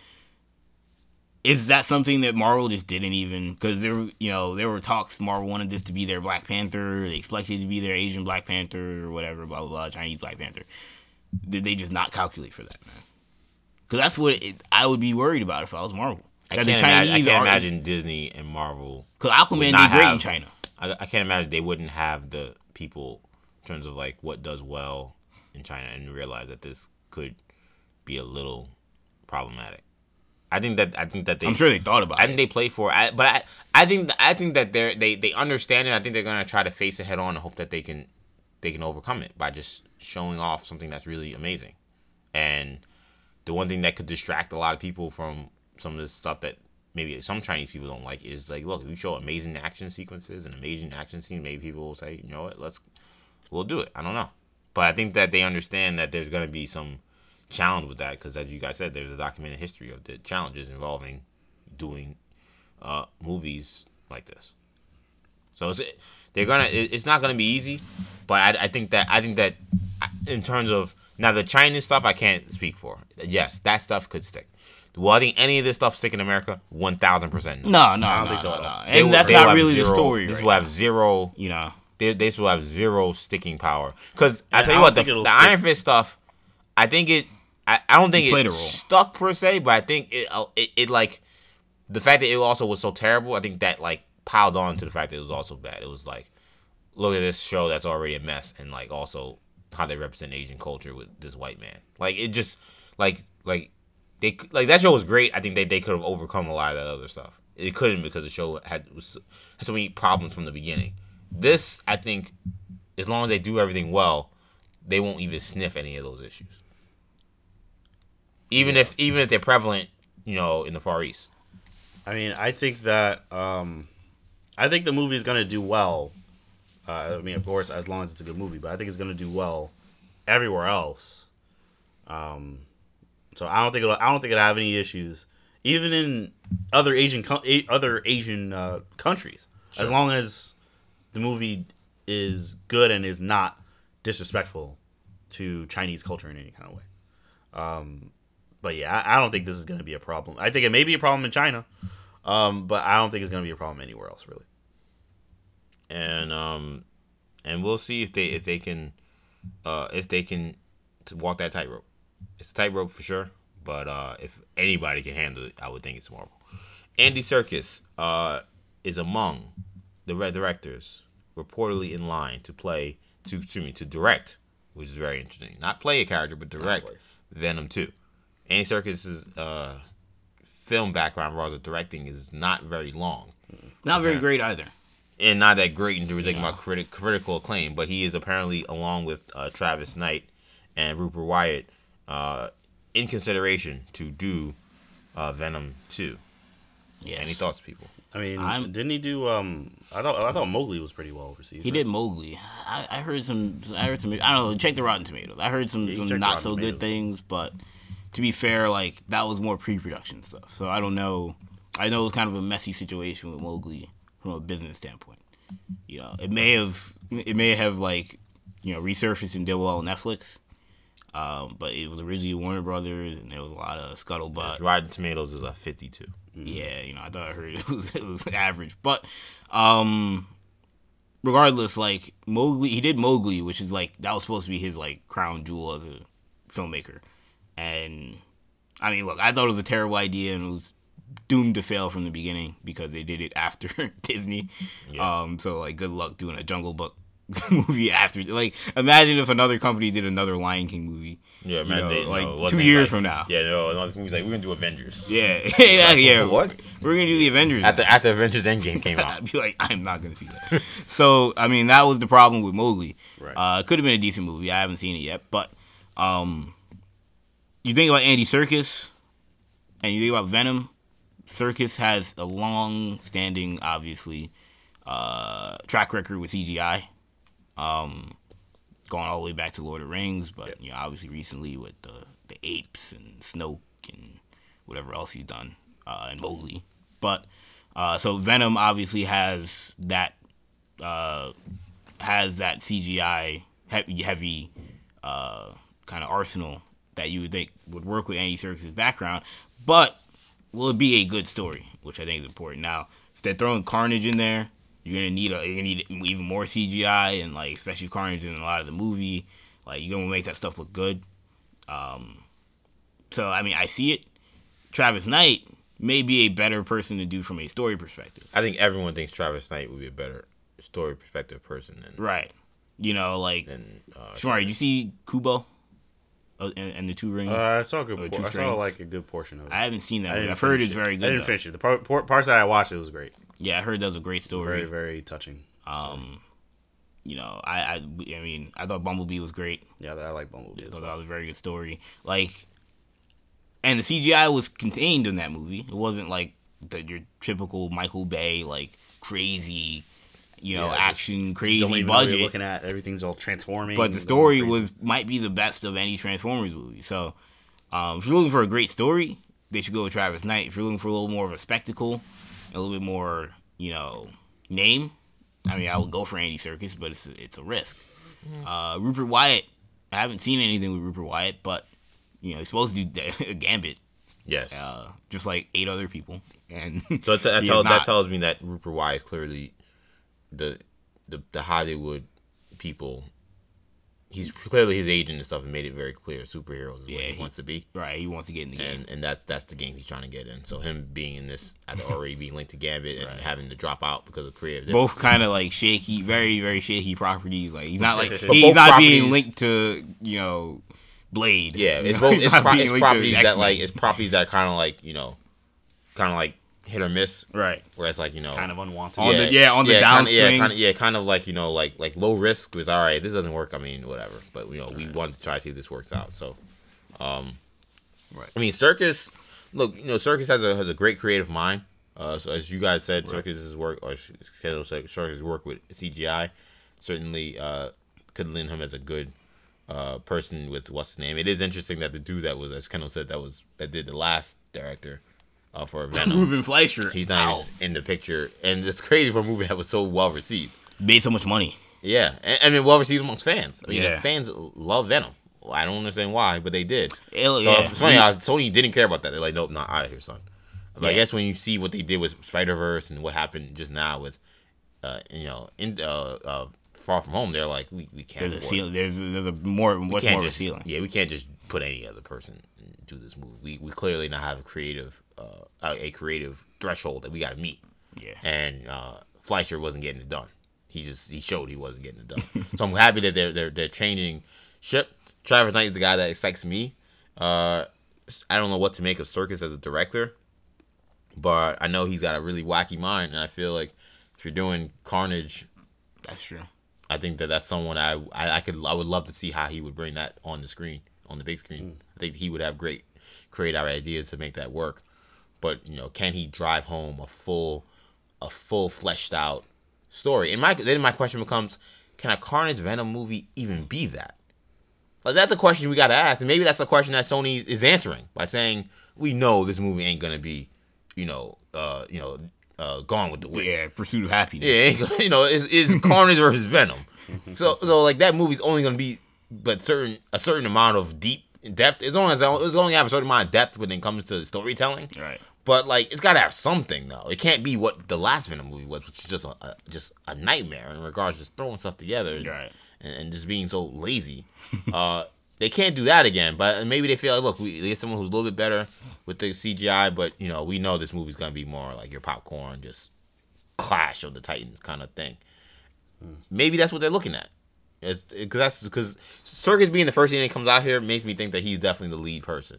is that something that Marvel just didn't even? Because there, were- you know, there were talks. Marvel wanted this to be their Black Panther. They expected it to be their Asian Black Panther or whatever. Blah blah blah. Chinese Black Panther. Did they just not calculate for that, man? Because that's what it, I would be worried about if I was Marvel. I can't, the imagine, I can't imagine Disney and Marvel. Because Aquaman did great in China. I, I can't imagine they wouldn't have the people in terms of like what does well in China and realize that this could be a little problematic. I think that I think that they I'm sure they thought about it. I it. think they play for it. I, but I, I think I think that they're they they understand it. I think they're gonna try to face it head on and hope that they can they can overcome it by just showing off something that's really amazing. And the one thing that could distract a lot of people from some of this stuff that maybe some Chinese people don't like is like, look, if you show amazing action sequences and amazing action scenes, maybe people will say, you know what, let's we'll do it. I don't know, but I think that they understand that there's gonna be some challenge with that because, as you guys said, there's a documented history of the challenges involving doing uh, movies like this. So it's they're gonna it's not gonna be easy, but I, I think that I think that in terms of now the Chinese stuff I can't speak for. Yes, that stuff could stick. Well, I think any of this stuff stick in America? One thousand percent. no, no, I don't no, think so no, no. They will- And that's not really the story. This right will have now, zero. you know. They, this will have zero sticking power. Because I tell you what, the, the. Iron Fist stuff, I think it. I, I don't think It played it a role. stuck per se, but I think it, uh, it it like the fact that it also was so terrible. I think that like piled on to the fact that it was also bad. It was like, look at this show that's already a mess, and like also how they represent Asian culture with this white man. Like it just like like they like that show was great. I think they, they could have overcome a lot of that other stuff. It couldn't because the show had was had so many problems from the beginning. This I think, as long as they do everything well, they won't even sniff any of those issues. Even if even if they're prevalent, you know, in the Far East. I mean, I think that um, I think the movie is gonna do well. Uh, I mean, of course, as long as it's a good movie, but I think it's gonna do well everywhere else. Um, so I don't think it'll, I don't think it'll have any issues, even in other Asian other Asian uh, countries, as long as the movie is good and is not disrespectful to Chinese culture in any kind of way. Um, but yeah, I, I don't think this is going to be a problem. I think it may be a problem in China, um, but I don't think it's going to be a problem anywhere else, really. and um and we'll see if they if they can uh if they can to walk that tightrope. It's a tightrope for sure, but uh if anybody can handle it, I would think it's Marvel. Andy Serkis uh is among the red directors reportedly in line to play to excuse me to direct, which is very interesting. Not play a character, but direct. Venom two. Andy Serkis's uh film background, rather directing, is not very long Not very great either. and not that great in terms of about critic, critical acclaim, but he is apparently along with uh, Travis Knight and Rupert Wyatt uh, in consideration to do uh, Venom two. Yeah. Any thoughts, people? I mean, I'm- didn't he do? Um, I thought I thought Mowgli was pretty well received. He right? did Mowgli. I, I heard some. I heard some. I don't know. Check the Rotten Tomatoes. I heard some, you can some not Rotten so good things, but to be fair, like that was more pre-production stuff. So I don't know. I know it was kind of a messy situation with Mowgli from a business standpoint. You know, it may have it may have like you know resurfaced and did well on Netflix. Um, but it was originally Warner Brothers, and there was a lot of scuttlebutt. Rotten Tomatoes is a 52. Yeah, you know, I thought I heard it was, it was average, but um, regardless, like Mowgli, he did Mowgli, which is like that was supposed to be his like crown jewel as a filmmaker, and I mean, look, I thought it was a terrible idea and it was doomed to fail from the beginning because they did it after Disney. Yeah. Um, so like, good luck doing a Jungle Book movie after. Like, imagine if another company did another Lion King movie. Yeah, man. know, they, like no, two years like- from now. Yeah, no, another movie's like we're gonna do Avengers. Yeah, yeah, yeah. What? We're gonna do the Avengers. After after Avengers Endgame came out. I'd be like, I'm not gonna see that. so I mean, that was the problem with Mowgli. Right. Uh, it could have been a decent movie. I haven't seen it yet, but um, you think about Andy Serkis, and you think about Venom. Serkis has a long-standing, obviously, uh, track record with CGI. Um, going all the way back to Lord of the Rings, but you know, obviously recently with the the apes and Snoke and whatever else he's done, uh, and Mowgli. But uh, so Venom obviously has that uh, has that CGI heavy, heavy uh, kind of arsenal that you would think would work with Andy Serkis' background, but will it be a good story, which I think is important. Now, if they're throwing Carnage in there, you're gonna need a you're gonna need even more CGI and like especially Carnage in a lot of the movie. Like you're gonna make that stuff look good. Um, so I mean, I see it. Travis Knight may be a better person to do from a story perspective. I think everyone thinks Travis Knight would be a better story perspective person than Right. You know, like than uh, Shamari, did you see Kubo? Uh, and, and the two rings. Uh, I saw a good. Por- I saw like a good portion of it. I haven't seen that. I've heard it's it. very good. I didn't though. finish it. The par- par- parts that I watched, it was great. Yeah, I heard that was a great story. Very, very touching. Um, you know, I, I, I mean, I thought Bumblebee was great. Yeah, I like Bumblebee. I thought well. that was a very good story. Like, and the CGI was contained in that movie. It wasn't like the, your typical Michael Bay like crazy, you know, Yeah, just action Don't crazy even know what you're budget. looking at everything's all transforming. but the story was might be the best of any Transformers movie. So, um, if you're looking for a great story, they should go with Travis Knight. If you're looking for a little more of a spectacle, a little bit more, you know, name, I mean, I would go for Andy Serkis, but it's it's a risk. Uh, Rupert Wyatt, I haven't seen anything with Rupert Wyatt, but you know, he's supposed to do a Gambit, yes. uh, just like eight other people, and so that, that, he tell, is that not. tells me that Rupert Wyatt is clearly the the the Hollywood people. He's clearly his agent and stuff and made it very clear superheroes is Yeah, what he, he- wants to be. right, he wants to get in the game. and and that's that's the game he's trying to get in. So him being in this, already being linked to Gambit and Right. having to drop out because of creative, both kind of like shaky, very very shaky properties. Like he's not like he's not being linked to you know Blade. yeah, it's both it's, pro- it's properties that like it's properties that kind of like you know, kind of like hit or miss. right Whereas like you know, kind of unwanted. On the- yeah, on the yeah, downswing. kind of, yeah, kind of like you know, like like low risk was all right. This doesn't work. I mean, whatever. But you know, we wanted to try to see if this works out. So, um, Right. I mean, Serkis. Look, you know, Serkis has a has a great creative mind. Uh, so as you guys said, Serkis's work or Serkis's work with CGI certainly uh, could lend him as a good uh, person with what's his name. It is interesting that the dude that was, as Kendall said, that was that did the last director uh, for Venom. Ruben Fleischer. He's not even in the picture, and it's crazy for a movie that was so well received. made so much money. Yeah, and, I mean, well received amongst fans. I mean, the Yeah. fans love Venom. Well, I don't understand why, but they did. It- So yeah. it's funny how Sony didn't care about that. They're like, nope, not out of here, son. But I guess when you see what they did with Spider Verse and what happened just now with, uh, you know, in uh, uh, Far From Home, they're like, we, we can't. There's a ceiling. There's there's a more much more just ceiling. yeah, we can't just put any other person do this movie. We we clearly not have a creative uh, a a creative threshold that we got to meet Yeah. and uh, Fleischer wasn't getting it done. He just he showed he wasn't getting it done. so I'm happy that they're they're they're changing ship. Travis Knight is the guy that excites me. Uh, I don't know what to make of Serkis as a director, but I know he's got a really wacky mind, and I feel like if you're doing Carnage, That's true. I think that that's someone I, I I could I would love to see how he would bring that on the screen on the big screen. I think he would have great creative ideas to make that work. But you know, can he drive home a full a full fleshed out story. And my then my question becomes, can a Carnage Venom movie even be that? Like that's a question we got to ask, and maybe that's a question that Sony is answering by saying we know this movie ain't gonna be, you know, uh, you know, uh, gone with the wind. Yeah, Pursuit of Happiness. Yeah, you know, it's, it's Carnage versus Venom. So, so like that movie's only gonna be, but certain a certain amount of deep depth. As long as it's only gonna have a certain amount of depth when it comes to storytelling. Right. But like, it's gotta have something though. It can't be what the last Venom movie was, which is just a, a just a nightmare in regards to just throwing stuff together. and- Right. And, and just being so lazy. uh, they can't do that again. But maybe they feel like, look, we they get someone who's a little bit better with the CGI. But you know, we know this movie's gonna be more like your popcorn, just clash of the titans kind of thing. Maybe that's what they're looking at. Because that's because Serkis being the first thing that comes out here makes me think that he's definitely the lead person.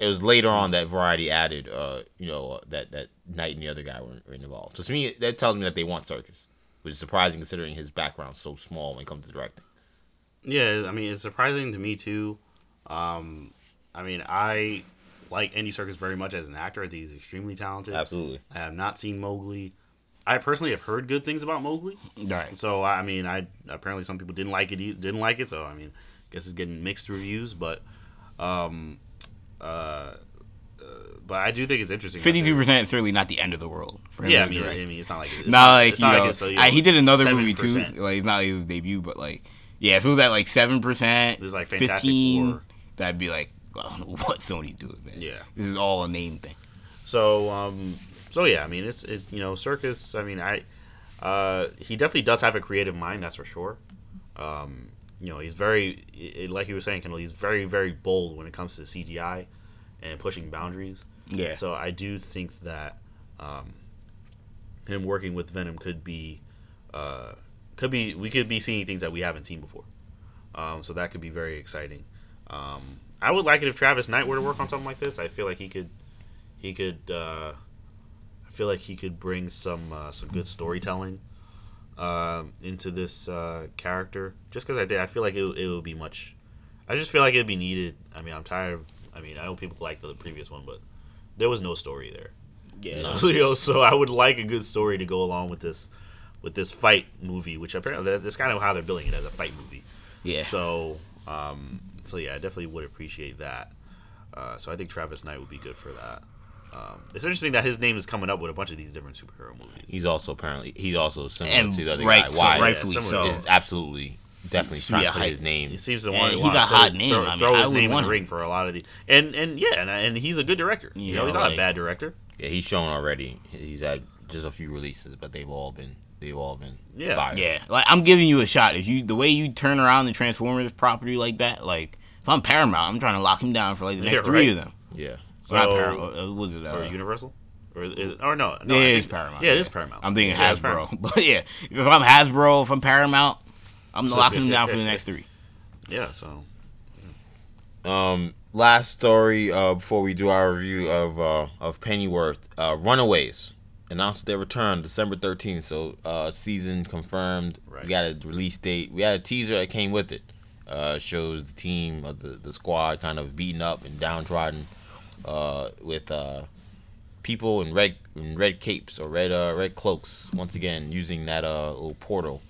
It was later on that Variety added, uh, you know, uh, that that Knight and the other guy were, were involved. So to me, that tells me that they want Serkis, which is surprising considering his background's so small when it comes to directing. Yeah, I mean it's surprising to me too. Um, I mean I like Andy Serkis very much as an actor. I think he's extremely talented. Absolutely. I have not seen Mowgli. I personally have heard good things about Mowgli. Right. So I mean, I apparently some people didn't like it. Didn't like it. So I mean, I guess it's getting mixed reviews. But, um, uh, uh but I do think it's interesting. Fifty-two percent is certainly not the end of the world. For him Yeah, I mean. I mean, it's not like it's not like it's you not know, like you I- he did another movie too. Like it's not like his debut, but like yeah, if it was at like seven percent, It was like Fantastic fifteen, Four. that'd be like well, I don't know what Sony's doing, man. Yeah. this is all a name thing. So, um, so yeah, I mean, it's it's you know, Serkis. I mean, I, uh, he definitely does have a creative mind, that's for sure. Um, you know, he's very, like you were saying, Kendall. He's very, very bold when it comes to CGI and pushing boundaries. Yeah. So I do think that um, him working with Venom could be, uh, could be, we could be seeing things that we haven't seen before. Um, so that could be very exciting. Um, I would like it if Travis Knight were to work on something like this. I feel like he could he could uh, I feel like he could bring some uh, some good storytelling um into this uh, character just because I did I feel like it, it would be much I just feel like it'd be needed I mean I'm tired of I mean I know people like the previous one but there was no story there Yeah, you know, so I would like a good story to go along with this with this fight movie which apparently that's kind of how they're billing it as a fight movie yeah. so, um, so yeah, I definitely would appreciate that. Uh, so I think Travis Knight would be good for that. Um, it's interesting that his name is coming up with a bunch of these different superhero movies. He's also apparently he's also similar And to the other right, guy. so Why? rightfully similar. so. is absolutely definitely trying be to a put his name. He seems to And want. he want got to hot throw, name. Throw, I mean, throw his name in the him. ring for a lot of these. and and yeah, and, and he's a good director. You, You know, know, he's not a bad director. Yeah, he's shown already. He's had just a few releases, but they've all been they've all been Yeah. fire. Yeah, like I'm giving you a shot. If you the way you turn around the Transformers property like that, like if I'm Paramount, I'm trying to lock him down for like the next Yeah, three right. of them. yeah. So, Well, not Paramount. Uh, was it? Uh, or Universal, or is it, or no, no, yeah, it's Paramount. Yeah, it is Paramount. I'm thinking yeah, Hasbro, but yeah, if I'm Hasbro, if I'm Paramount, I'm locking them down for the next three. Yeah, so Um, last story uh, before we do our review of uh, of Pennyworth. Uh, Runaways announced their return December thirteenth. So uh, season confirmed. Right. We got a release date. We had a teaser that came with it. Uh, shows the team of the, the squad kind of beaten up and downtrodden uh, with uh, people in red in red capes or red uh, red cloaks. Once again, using that uh, little portal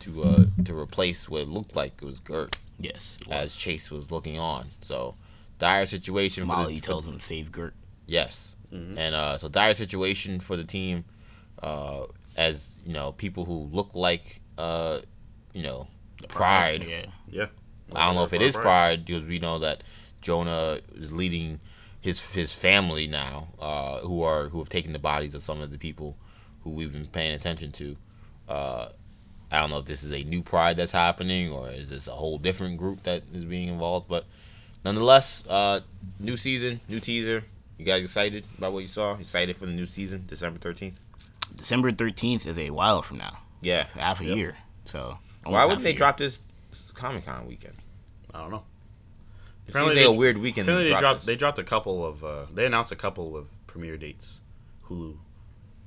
to uh, to replace what looked like it was Gert Yes, as Chase was looking on. So dire situation. for the- Molly tells him save Gert. yes, and uh, so dire situation for the team. Uh, as you know, people who look like uh, you know Pride. Yeah, yeah. I don't know if it is Pride because we know that Jonah is leading his his family now, uh, who are who have taken the bodies of some of the people who we've been paying attention to. Uh, I don't know if this is a new Pride that's happening or is this a whole different group that is being involved, but nonetheless, uh, new season, new teaser. You guys excited about what you saw? Excited for the new season, December thirteenth? December 13th is a while from now. Yeah. It's half a year. So Why wouldn't they year. drop this Comic Con weekend? I don't know. It Apparently seems like they- a weird weekend. Apparently they dropped this. they dropped a couple of uh, they announced a couple of premiere dates, Hulu.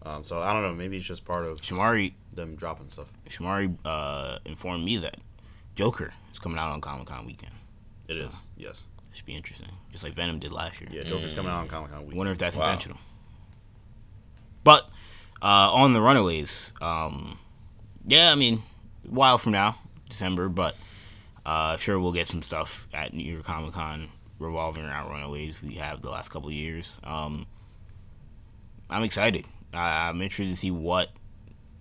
Um, so I don't know. Maybe it's just part of Shamari them dropping stuff. Shamari uh, informed me that Joker is coming out on Comic Con weekend. It is yes. It should be interesting, just like Venom did last year. Yeah, Joker's coming out on Comic Con week. Wonder if that's Wow. intentional. But Uh, on the Runaways. Um, yeah, I mean, a while from now, December, but uh, sure we'll get some stuff at New York Comic Con revolving around Runaways. We have the last couple of years. Um, I'm excited. I, I'm interested to see what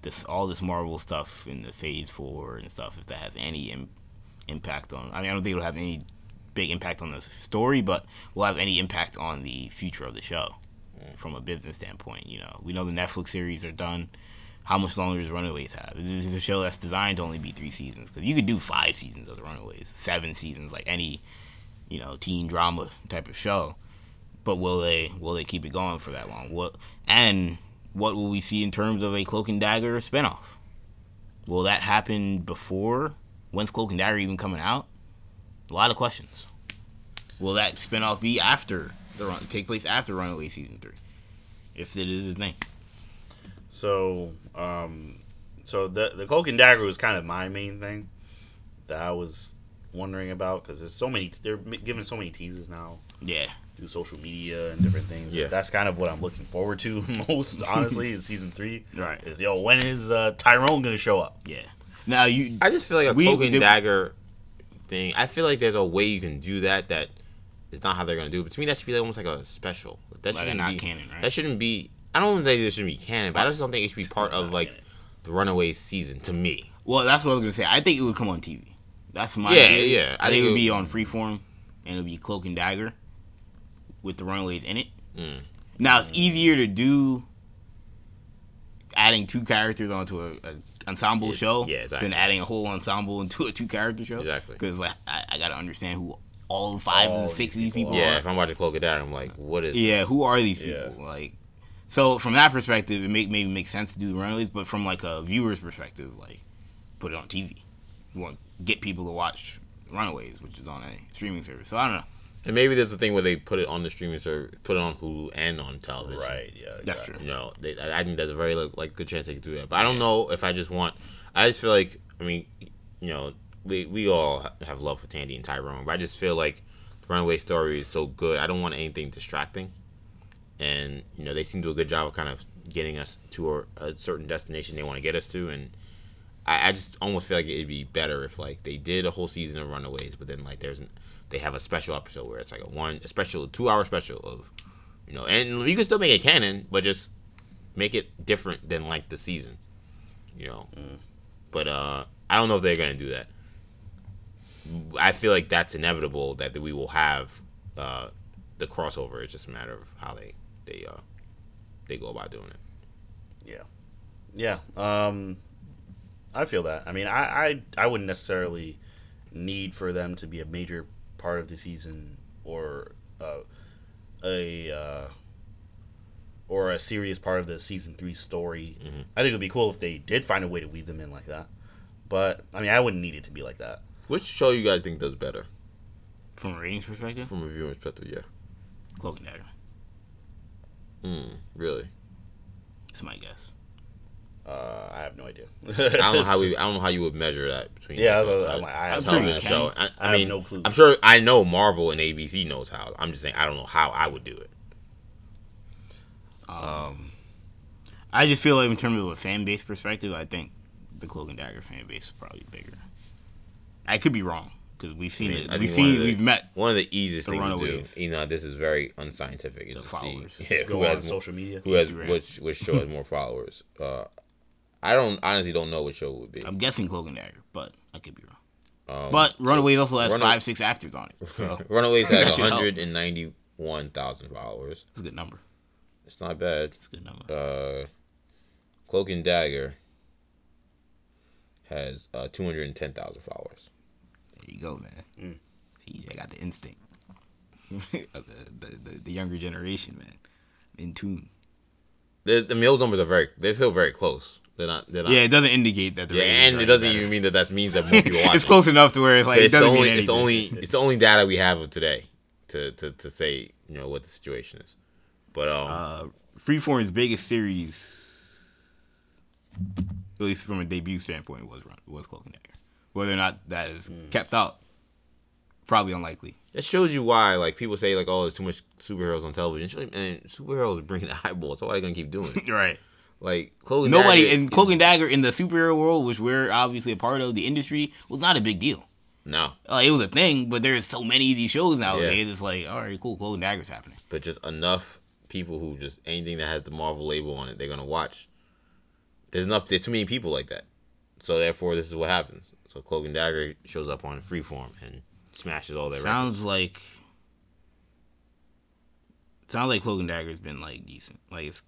this all this Marvel stuff in the Phase Four and stuff if that has any Im- impact on. I mean, I don't think it'll have any big impact on the story, but will have any impact on the future of the show from a business standpoint. You know, we know the Netflix series are done. How much longer does Runaways have? Is this is a show that's designed to only be three seasons because you could do five seasons of the Runaways, seven seasons, like any you know teen drama type of show. But will they will they keep it going for that long? What and what will we see in terms of a Cloak and Dagger spinoff? Will that happen before? When's Cloak and Dagger even coming out? A lot of questions. Will that spinoff be after the run? Take place after Runaway season three, if it is his name. So, um, so the the cloak and dagger was kind of my main thing that I was wondering about because there's so many they're giving so many teases now Yeah, through social media and different things. Yeah. that's kind of what I'm looking forward to most. Honestly, in season three, Right. Is yo when is uh, Tyrone gonna show up? yeah. Now you, I just feel like a We- cloak and the- dagger thing. I feel like there's a way you can do that that is not how they're gonna do. it. But to me, that should be like almost like a special. That Like shouldn't not be canon, right? That shouldn't be. I don't think it should be canon, but I just don't think it should be part of like the Runaways season. To me, well, that's what I was gonna say. I think it would come on TV. That's my Yeah, theory. yeah. I, think it would be on Freeform, and it would be Cloak and Dagger, with the Runaways in it. Mm. Now it's easier to do adding two characters onto a, a ensemble Yeah, show yeah, exactly. than adding a whole ensemble into a two character show. Exactly. Because like I, I gotta understand who all five All and six of these people yeah. are. If I'm watching Cloak and Dagger, I'm like, what is? Yeah, this? who are these Yeah. people? Like, so from that perspective, it make maybe makes sense to do the Runaways, but from like a viewer's perspective, like, put it on TV. You want to get people to watch Runaways, which is on a streaming service. So I don't know. And maybe there's a thing where they put it on the streaming service, put it on Hulu and on television. Right. Yeah. That's true. You know, they, I I think there's a very like, like good chance they could do that. But I don't know if I just want. I just feel like I mean, you know, we we all have love for Tandy and Tyrone, but I just feel like the Runaway story is so good. I don't want anything distracting. And you know, they seem to do a good job of kind of getting us to a, a certain destination they want to get us to, and I, I just almost feel like it'd be better if like they did a whole season of Runaways, but then like there's an, they have a special episode where it's like a one a special two hour special of you know, and you can still make it canon, but just make it different than like the season, you know. But uh, I don't know if they're gonna do that. I feel like that's inevitable that we will have uh, the crossover. It's just a matter of how they they uh, they go about doing it. Yeah. Yeah. Um I feel that. I mean, I I I wouldn't necessarily need for them to be a major part of the season or uh, a uh, or a serious part of the season 3 story. I think it would be cool if they did find a way to weave them in like that. But I mean, I wouldn't need it to be like that. Which show you guys think does better From a ratings perspective, from a viewer's perspective? Yeah. Cloak and Dagger. Mm, really? That's my guess. Uh, I have no idea. I don't know how we. I don't know how you would measure that between. Yeah, I like, was- a- I'm like, I a have no television clue. show. I, I I have mean, no clue. I'm sure I know Marvel and ABC knows how. I'm just saying I don't know how I would do it. Um, I just feel like in terms of a fan base perspective, I think the Cloak and Dagger fan base is probably bigger. I could be wrong because we've seen I mean, it. I We've seen. the- we've met. One of the easiest The things to do, you know, this is very unscientific. Is The to followers. see yeah, Just who go on has more, social media. who has which which show has more followers. Uh, I don't honestly don't know what show it would be. I'm guessing Cloak and Dagger, but I could be wrong. Um, But Runaways also has Runa- five, six actors on it. So Runaways That has 191,000 followers. it's a good number. It's not bad. It's a good number. Uh, Cloak and Dagger has uh, 210,000 followers. You go, man. Mm. I got the instinct. the, the, the, the younger generation, man, in tune. The, the meals numbers are very, they're still very close. They're not, they're not. Yeah, it doesn't indicate that the Yeah, and it doesn't better. even mean that that means that more people watch. it's it. close enough to where it's like it's it the only it's the only it's the only data we have of today to to, to say you know what the situation is. But um, uh, Freeform's biggest series, at least from a debut standpoint, was Run- was Cloak and Dagger. Whether or not that is Hmm. kept out, probably unlikely. it shows you why like people say like oh there's too much superheroes on television. And superheroes bring the eyeballs, so why are they gonna keep doing it? right. Like Cloak and Nobody Dagger and Cloak and Dagger in the superhero world, which we're obviously a part of, the industry was not a big deal. No, Uh, it was a thing, but there's so many of these shows nowadays. Yeah. It's like, all right, cool, Cloak and Dagger's happening. but just enough people who just anything that has the Marvel label on it, they're gonna watch. There's enough. There's too many people like that, so therefore this is what happens. So Cloak and Dagger shows up on Freeform and smashes all their records. Sounds like sounds like Cloak and Dagger's been like decent. Like it's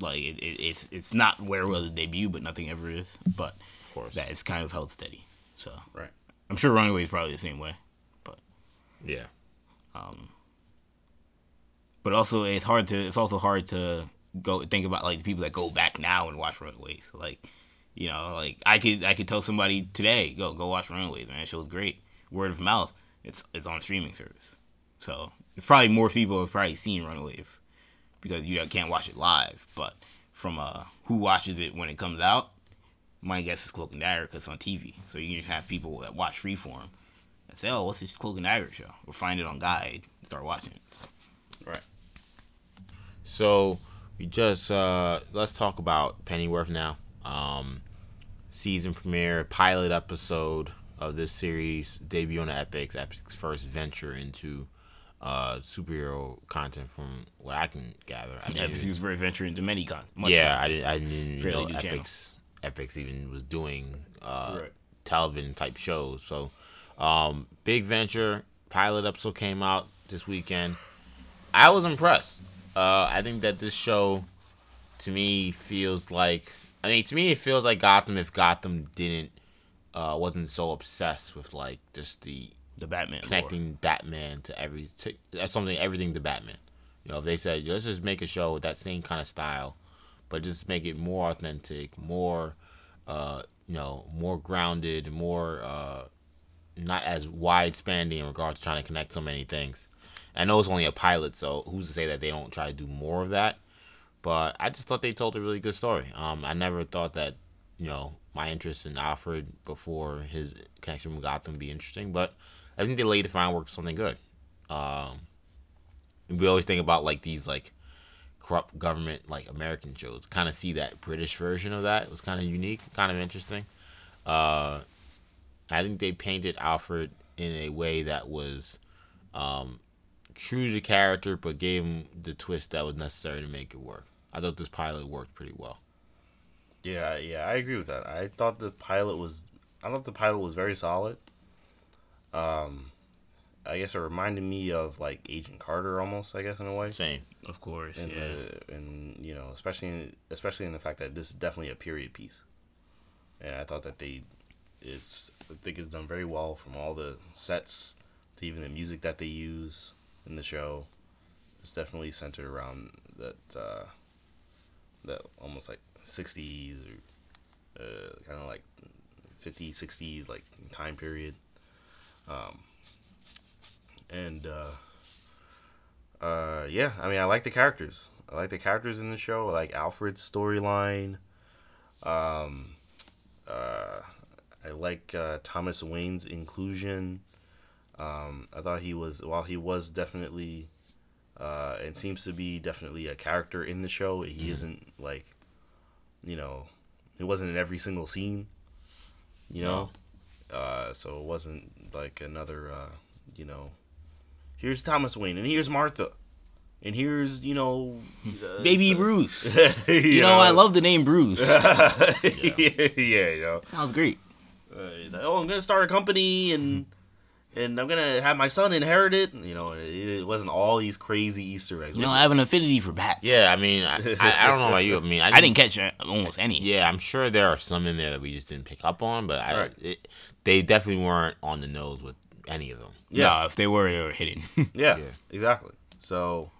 like it, it, it's it's not where it was a debut, but nothing ever is. But Of course. that it's kind of held steady. So Right. I'm sure Runaway is probably the same way. But Yeah. Um, but also it's hard to it's also hard to go think about like the people that go back now and watch Runaways. Like you know, like I could I could tell somebody today, go go watch Runaways, man. That show's great. Word of mouth. It's it's on streaming service. So it's probably more people have probably seen Runaways because you can't watch it live. But from uh who watches it when it comes out, my guess is Cloak and Dagger because it's on TV. So you can just have people that watch Freeform and say, oh, what's this Cloak and Dagger show? Or find it on Guide and start watching it. Right. So we just uh let's talk about Pennyworth now. Um season premiere, pilot episode of this series, debut on Epix, Epic's first venture into uh superhero content from what I can gather. I Yeah, didn't because even- he was very ventured into many con. much yeah, content. I didn't I didn't Fairly know channel. Epix Epix even was doing uh Right. television type shows. So um big venture, pilot episode came out this weekend. I was impressed. Uh I think that this show to me feels like I mean to me it feels like Gotham if Gotham didn't uh wasn't so obsessed with like just the the Batman. lore. connecting Batman to every to, that's something everything to Batman. You know, if they said let's just make a show with that same kind of style, but just make it more authentic, more uh, you know, more grounded, more uh, not as wide spanning in regards to trying to connect so many things. I know it's only a pilot, so who's to say that they don't try to do more of that? But I just thought they told a really good story. Um, I never thought that, you know, my interest in Alfred before his connection with Gotham would be interesting, but I think they laid the groundwork for something good. Um, we always think about like these like corrupt government like American shows. Kind of see that British version of that. It was kind of unique, kind of interesting. Uh, I think they painted Alfred in a way that was um, true to character, but gave him the twist that was necessary to make it work. I thought this pilot worked pretty well. Yeah, yeah, I agree with that. I thought the pilot was, I thought the pilot was very solid. Um, I guess it reminded me of like Agent Carter almost. I guess in a way. Same. of course. and yeah. the and you know especially in, especially in the fact that this is definitely a period piece and i thought that they it's i think it's done very well from all the sets to even the music that they use in the show it's definitely centered around that uh that almost like 60s or uh, kind of like 50s 60s like time period um and uh uh, yeah, I mean, I like the characters. I like the characters in the show. I like Alfred's storyline. Um, uh, I like uh, Thomas Wayne's inclusion. Um, I thought he was, while he was definitely, uh, and seems to be definitely a character in the show. He isn't like, you know, it wasn't in every single scene. You know, uh, so it wasn't like another, uh, you know, here's Thomas Wayne and here's Martha. And here's, you know, Baby so- Bruce. you, You know, I love the name Bruce. yeah, yeah, you know. Sounds great. Uh, oh, I'm gonna start a company and and I'm gonna have my son inherit it. You know, it, it wasn't all these crazy Easter eggs. You know, which- I have an affinity for bats. Yeah, I mean, I, I, I don't know about you. I mean, I I didn't catch uh, almost any. Yeah, I'm sure there are some in there that we just didn't pick up on, but I, Right. it, they definitely weren't on the nose with any of them. Yeah. Yeah. if they were, they were hidden. Yeah, Yeah. exactly. So,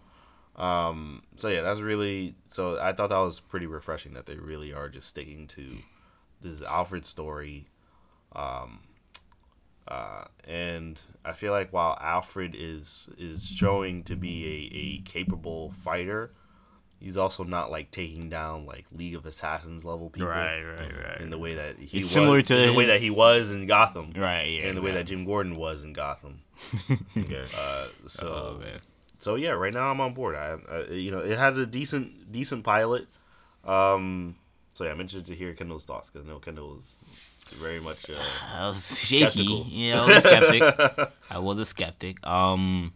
um, so yeah, that's really. So I thought that was pretty refreshing that they really are just sticking to this Alfred story. Um, uh, and I feel like while Alfred is is showing to be a, a capable fighter, he's also not like taking down like League of Assassins level people. right, right, right. In the way that he It's was, similar to in the way that he was in Gotham, right, yeah. and the way that. Jim Gordon was in Gotham. Yeah. Uh, so Oh, man. so yeah, right now I'm on board. I, I you know it has a decent decent pilot. Um, so yeah, I'm interested to hear Kendall's thoughts because I know Kendall is very much. Uh, I was shaky. Skeptical. Yeah, I was a skeptic. I was a skeptic. Um,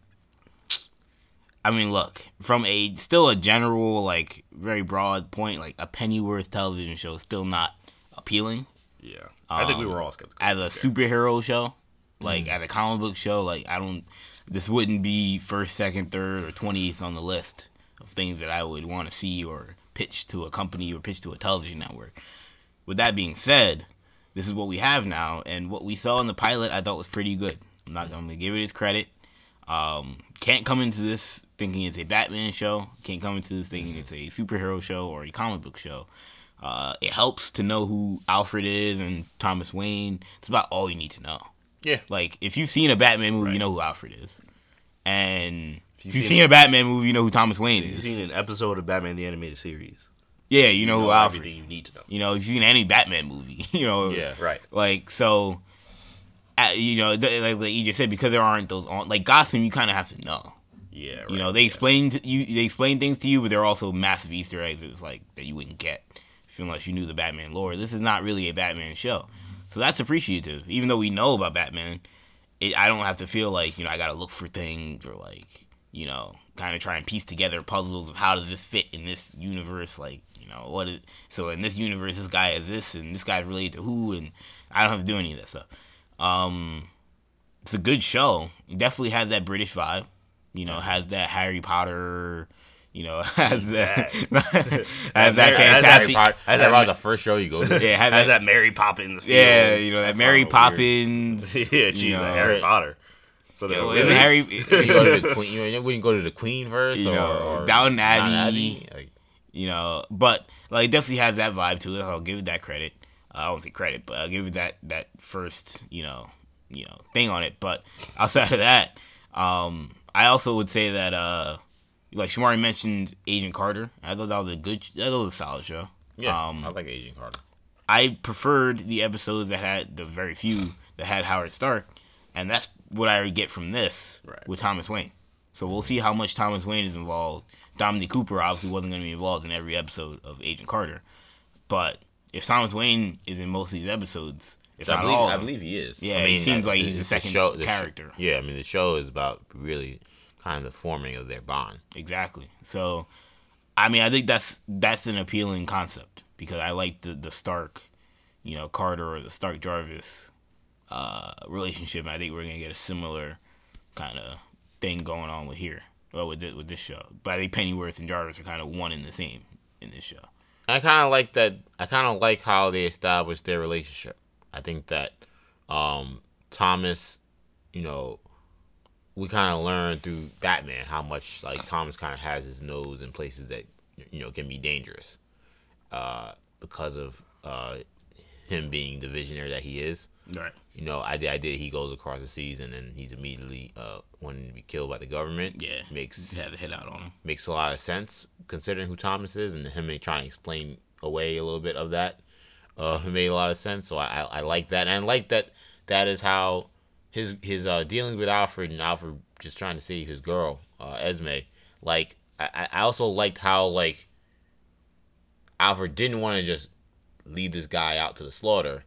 I mean, look, from a still a general, like very broad point, like a Pennyworth television show is still not appealing yeah, I think we were all skeptical. as a superhero show, like Mm. as a comic book show. Like I don't, this wouldn't be first, second, third, or twentieth on the list of things that I would want to see or pitch to a company or pitch to a television network. With that being said, this is what we have now, and what we saw in the pilot I thought was pretty good. I'm not gonna give it its credit. Um, can't come into this thinking it's a Batman show. Can't come into this thinking it's a superhero show or a comic book show. Uh, it helps to know who Alfred is and Thomas Wayne. It's about all you need to know. Yeah. Like if you've seen a Batman movie, you know who Alfred is, and if you've you've seen seen a Batman movie, you know who Thomas Wayne is. You've seen an episode of Batman the Animated Series. Yeah, you know, who Alfred. everything you need to know. You know, if you've seen any Batman movie, you know. Yeah, right. Like so, uh, you know, th- like, like you just said, because there aren't those on like Gotham, you kind of have to know. Yeah, right. You know, they explain to you, they explain things to you, but they're also massive Easter eggs. It's like that you wouldn't get unless you knew the Batman lore. This is not really a Batman show, so that's appreciative. Even though we know about Batman, it, I don't have to feel like you know I got to look for things or like you know kind of try and piece together puzzles of how does this fit in this universe. Like you know what is so in this universe this guy is this and this guy's related to who and I don't have to do any of that stuff. Um, it's a good show. It definitely has that British vibe. You know, has that Harry Potter. You know, has that has that fantastic. Potter. That was the first show you go to. Yeah, has Has that, that Mary Poppins? Yeah, you know that Mary. Poppins. yeah, she's you know, Harry Potter. So Yeah, there well, Harry? you go to the Queen. You wouldn't go to the Queen verse You or, know, or Downton Downton Abbey. Like, you know, but like it definitely has that vibe to it. I'll give it that credit. Uh, I won't say credit, but I'll give it that that first you know you know thing on it. But outside of that, um, I also would say that uh, like Shamari mentioned Agent Carter. I thought that was a good, that was a solid show. yeah, Um, I like Agent Carter. I preferred the episodes that had the very few that had Howard Stark, and that's what I get from this Right. with Thomas Wayne. So we'll see how much Thomas Wayne is involved. Dominic Cooper obviously wasn't going to be involved in every episode of Agent Carter, but if Thomas Wayne is in most of these episodes, if I not believe, all, I believe he is. Yeah, I it seems I- like he's the the second show- the sh- character. yeah, I mean the show is about really kind of the forming of their bond. Exactly. So, I mean, I think that's that's an appealing concept because I like the the Stark, you know, Carter or the Stark Jarvis uh, relationship. I think we're gonna get a similar kind of thing going on with here, well, with this, with this show. But I think Pennyworth and Jarvis are kind of one in the same in this show. I kind of like that. I kind of like how they established their relationship. I think that um, Thomas, you know, we kind of learned through Batman how much like Thomas kind of has his nose in places that you know can be dangerous uh, because of uh, him being the visionary that he is. Right. You know, I, I did. He goes across the seas and then he's immediately uh, wanting to be killed by the government. Yeah. makes Had to hit out on him. makes a lot of sense considering who Thomas is and him trying to explain away a little bit of that. Uh, it made a lot of sense. So I, I, I like that, and I like that that is how his his uh, dealings with Alfred and Alfred just trying to save his girl, uh, Esme. Like I, I also liked how like Alfred didn't want to just lead this guy out to the slaughter,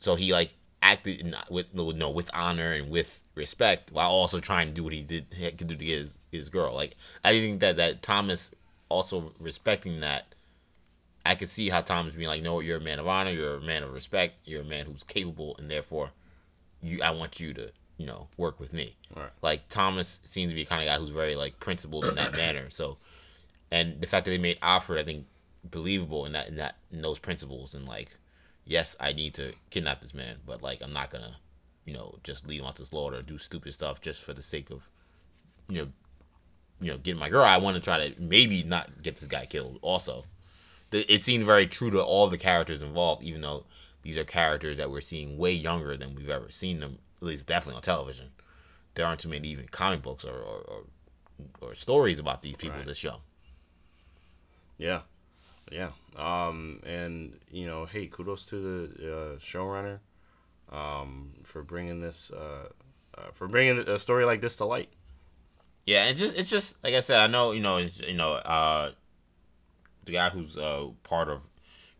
so he like acted with no with honor and with respect while also trying to do what he did he could do to get his, his girl. Like I think that that Thomas also respecting that. I could see how Thomas being like, no, you're a man of honor, you're a man of respect, you're a man who's capable, and therefore, you, I want you to, you know, work with me. Right. Like Thomas seems to be the kind of guy who's very like principled in that manner. So, and the fact that they made Alfred, I think, believable in that in that in those principles, and like, yes, I need to kidnap this man, but like, I'm not gonna, you know, just lead him out to slaughter, or do stupid stuff just for the sake of, you know, you know, getting my girl. I want to try to maybe not get this guy killed. Also, the- it seemed very true to all the characters involved, even though these are characters that we're seeing way younger than we've ever seen them. At least definitely on television. There aren't too many even comic books or or, or, or stories about these people Right. this show. Yeah, yeah. Um, and you know, hey, kudos to the uh, showrunner, um, for bringing this, uh, uh, for bringing a story like this to light. Yeah, and just it's just like I said. I know you know you know uh, the guy who's uh part of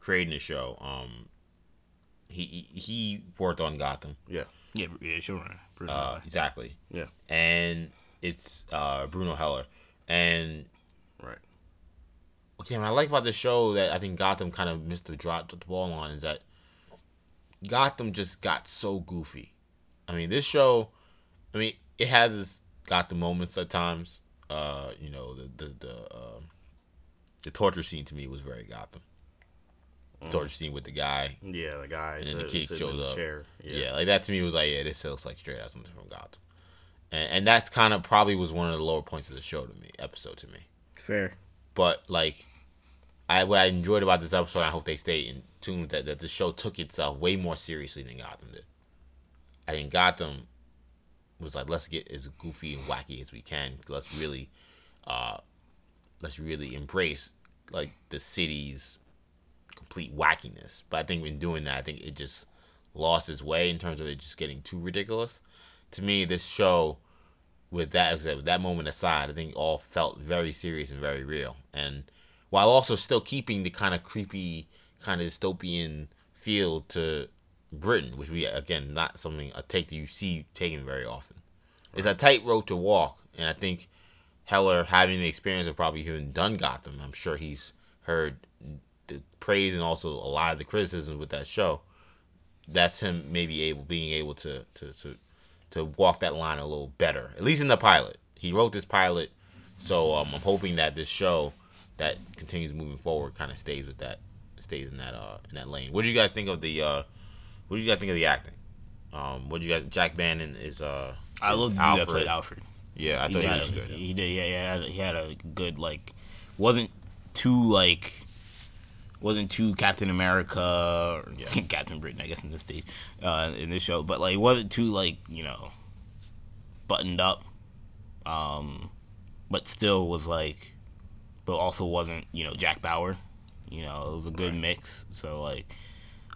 creating the show. Um, he he, he worked on Gotham. Yeah. Yeah, yeah, sure. Bruno. Uh, exactly, Yeah. and it's uh Bruno Heller. And Right. Okay, what I like about the show that I think Gotham kind of missed the drop the ball on is that Gotham just got so goofy. I mean, this show, I mean, it has its Gotham moments at times. Uh, you know, the the the um the torture scene to me was very Gotham. The torture scene with the guy, Yeah, the guy and then the that- kid shows the up. chair. Yeah. like that to me was like, yeah, this looks like straight out something from Gotham. And, and that's kind of probably was one of the lower points of the show to me, episode to me. Fair. But like, I what I enjoyed about this episode, I hope they stay in tune that that the show took itself way more seriously than Gotham did. I think Gotham was like, let's get as goofy and wacky as we can. Let's really, uh, let's really embrace like the city's complete wackiness. But I think in doing that, I think it just lost its way in terms of it just getting too ridiculous. To me, this show with that with that moment aside, I think all felt very serious and very real, and while also still keeping the kind of creepy, kind of dystopian feel to Britain, which we again not something a take that you see taken very often. It's a tight tightrope to walk, and I think Heller having the experience of probably even done Gotham, I'm sure he's heard the praise and also a lot of the criticism with that show. That's him maybe able being able to to to to walk that line a little better, at least in the pilot. He wrote this pilot, so um, I'm hoping that this show that continues moving forward kind of stays with that, stays in that uh in that lane. What do you guys think of the uh, what do you guys think of the acting? Um, what do you guys? Jack Bannon is uh, I love the dude that played Alfred. Yeah, I He thought he was good. he did. Yeah, yeah. He had a good like, wasn't too like, wasn't too Captain America or Yeah. Captain Britain, I guess in this stage, uh, in this show, but like wasn't too like you know, buttoned up, um, but still was like, but also wasn't you know Jack Bauer, you know it was a good mix. So like,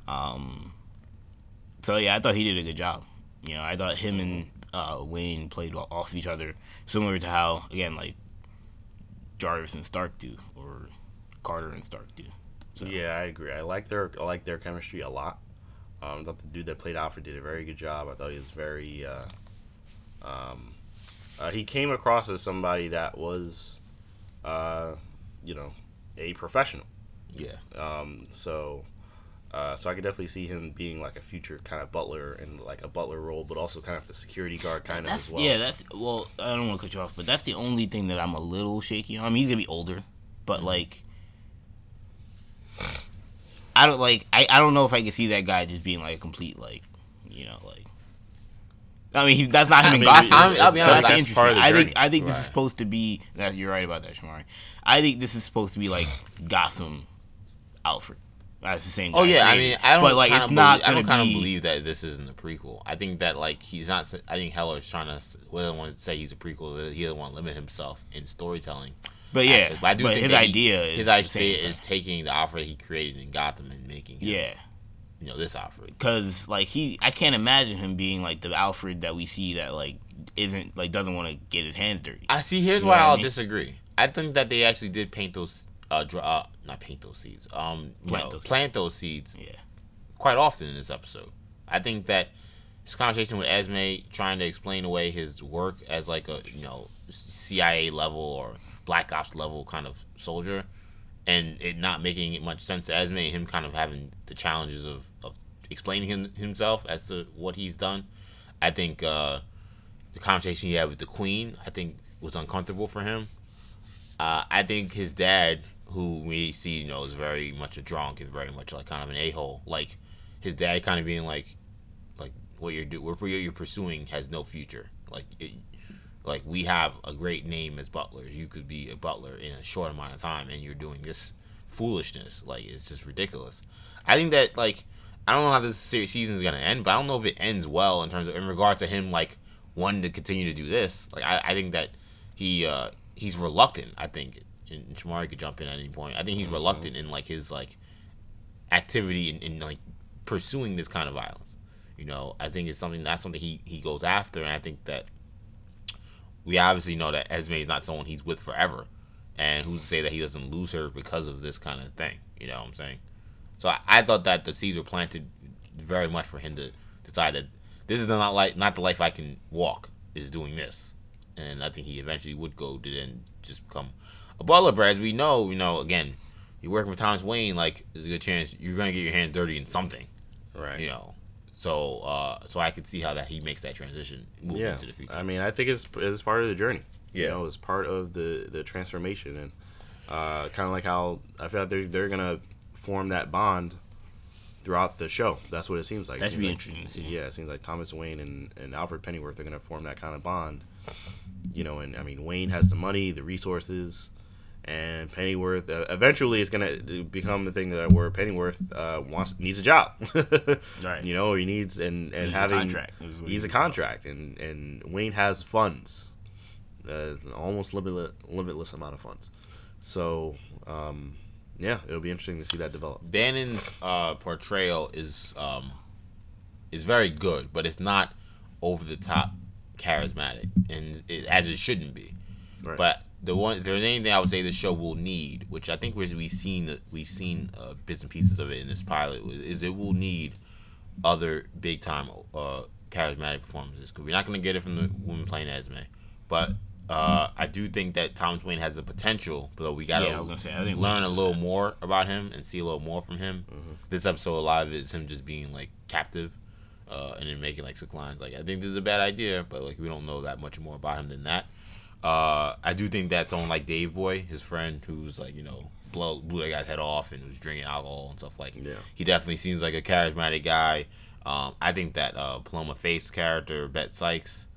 um, so yeah, I thought he did a good job. You know, I thought him and uh, Wayne played off each other, similar to how again like Jarvis and Stark do, or Carter and Stark do. So, Yeah, I agree. I like their I like their chemistry a lot. Um, I thought the dude that played Alfred did a very good job. I thought he was very. Uh, um, uh, he came across as somebody that was, uh, you know, a professional. Yeah, Um, so, uh, so I could definitely see him being like a future kind of butler and like a butler role, but also kind of a security guard kind of as well. yeah. That's well. I don't want to cut you off, but that's the only thing that I'm a little shaky on. I mean, he's gonna be older, but Mm-hmm. like, I don't like. I, I don't know if I can see that guy just being like a complete like, you know, like. I mean, he, that's not him I in mean, Gotham. I'm- I'll be honest, that's that's part of the I think. I think this is supposed to be. That you're right about that, Shamari. I think this is supposed to be like Gotham, Alfred. That's the same. Oh guy yeah, I mean. I don't. But like, it's not I don't kind be. of believe that this isn't a prequel. I think that like he's not. I think Heller's trying to. Well, I don't want to say he's a prequel. He doesn't want to limit himself in storytelling. But yeah, but I do think his that he- idea is his the idea is taking the Alfred he created in Gotham and making him, Yeah, you know, this Alfred. because like he, I can't imagine him being like the Alfred that we see that like isn't like doesn't want to get his hands dirty. I see. Here's You why know what I I'll mean? disagree. I think that they actually did paint those. Uh, dr- uh not paint those seeds. Um, Plant know, those plant those seeds Yeah, quite often in this episode. I think that his conversation with Esme trying to explain away his work as like a you know CIA level or Black Ops level kind of soldier, and it not making it much sense Esme and him kind of having the challenges of, of explaining him, himself as to what he's done. I think uh, the conversation he had with the Queen, I think, was uncomfortable for him. Uh, I think his dad, who we see, you know, is very much a drunk and very much like kind of an a hole. Like his dad, kind of being like, like what you're do, what you're pursuing has no future. Like, it, like we have a great name as butlers. You could be a butler in a short amount of time, and you're doing this foolishness. Like it's just ridiculous. I think that like I don't know how this season is gonna end, but I don't know if it ends well in terms of in regard to him like wanting to continue to do this. Like I, I think that he uh he's reluctant. I think and Shamari could jump in at any point. I think he's reluctant in like his like activity in, in like pursuing this kind of violence. You know, I think it's something that's something he he goes after, and I think that we obviously know that Esme is not someone he's with forever, and who's to say that he doesn't lose her because of this kind of thing? You know what I'm saying? So I, I thought that the seeds were planted very much for him to decide that this is not like not the life I can walk is doing this, and I think he eventually would go to then just become a butler. But as we know, you know, again, you're working for Thomas Wayne, like there's a good chance you're gonna get your hands dirty in something, Right. you know. So, uh, so I could see how that he makes that transition moving yeah. into the future. I mean, I think it's it's part of the journey. Yeah. You know, it's part of the the transformation and uh, kind of like how I feel like they're they're gonna form that bond throughout the show. That's what it seems like. That should be like- interesting to see. Yeah, it seems like Thomas Wayne and, and Alfred Pennyworth are gonna form that kind of bond. You know, and I mean Wayne has the money, the resources, and Pennyworth uh, eventually is gonna become the thing that where Pennyworth uh, wants needs a job. Right. You know, he needs and and a having contract is what he's a contract, and and Wayne has funds, uh, almost limitless limitless amount of funds. So um, yeah, it'll be interesting to see that develop. Bannon's uh, portrayal is um, is very good, but it's not over the top charismatic, and it, as it shouldn't be. Right. But the one, if there's anything I would say the show will need, which I think we've seen we've seen uh, bits and pieces of it in this pilot, is it will need other big time uh, charismatic performances because we're not going to get it from the woman playing Esme, but. Uh, I do think that Thomas Wayne has the potential, but we gotta Yeah, say, I think learn a little more about him and see a little more from him. This episode, a lot of it is him just being like captive, uh, and then making like sick lines. Like I think this is a bad idea, but like we don't know that much more about him than that. Uh, I do think that someone like Dave Boy, his friend, who's like you know blow blew that guy's head off and was drinking alcohol and stuff like. Yeah. He definitely seems like a charismatic guy. Um, I think that uh, Paloma Faith character, Bet Sykes,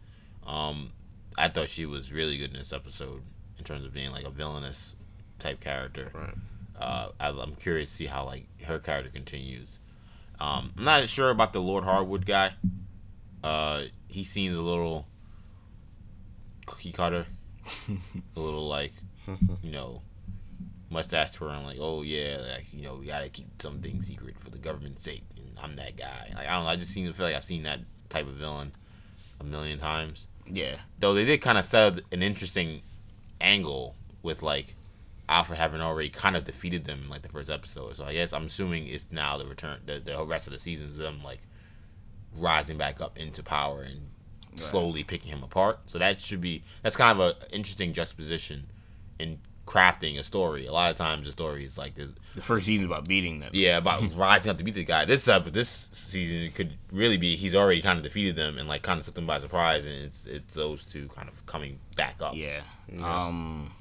um, I thought she was really good in this episode in terms of being like a villainous type character. Right. Uh, I, I'm curious to see how like her character continues. Um, I'm not sure about the Lord Harwood guy. Uh, he seems a little cookie cutter, a little like you know mustache twirling, like oh yeah, like you know we gotta keep something secret for the government's sake, and I'm that guy. Like I don't know, I just seem to feel like I've seen that type of villain a million times Yeah. though they did kind of set an interesting angle with like Alfred having already kind of defeated them in like the first episode. So I guess I'm assuming it's now the return, the, the rest of the season is them like rising back up into power and slowly picking him apart. So that should be that's kind of an interesting juxtaposition in crafting a story. A lot of times the story is like this, The first season's about beating them. yeah, about rising up to beat the guy. This up this season could really be he's already kind of defeated them and like kind of took them by surprise, and it's it's those two kind of coming back up. Yeah. Um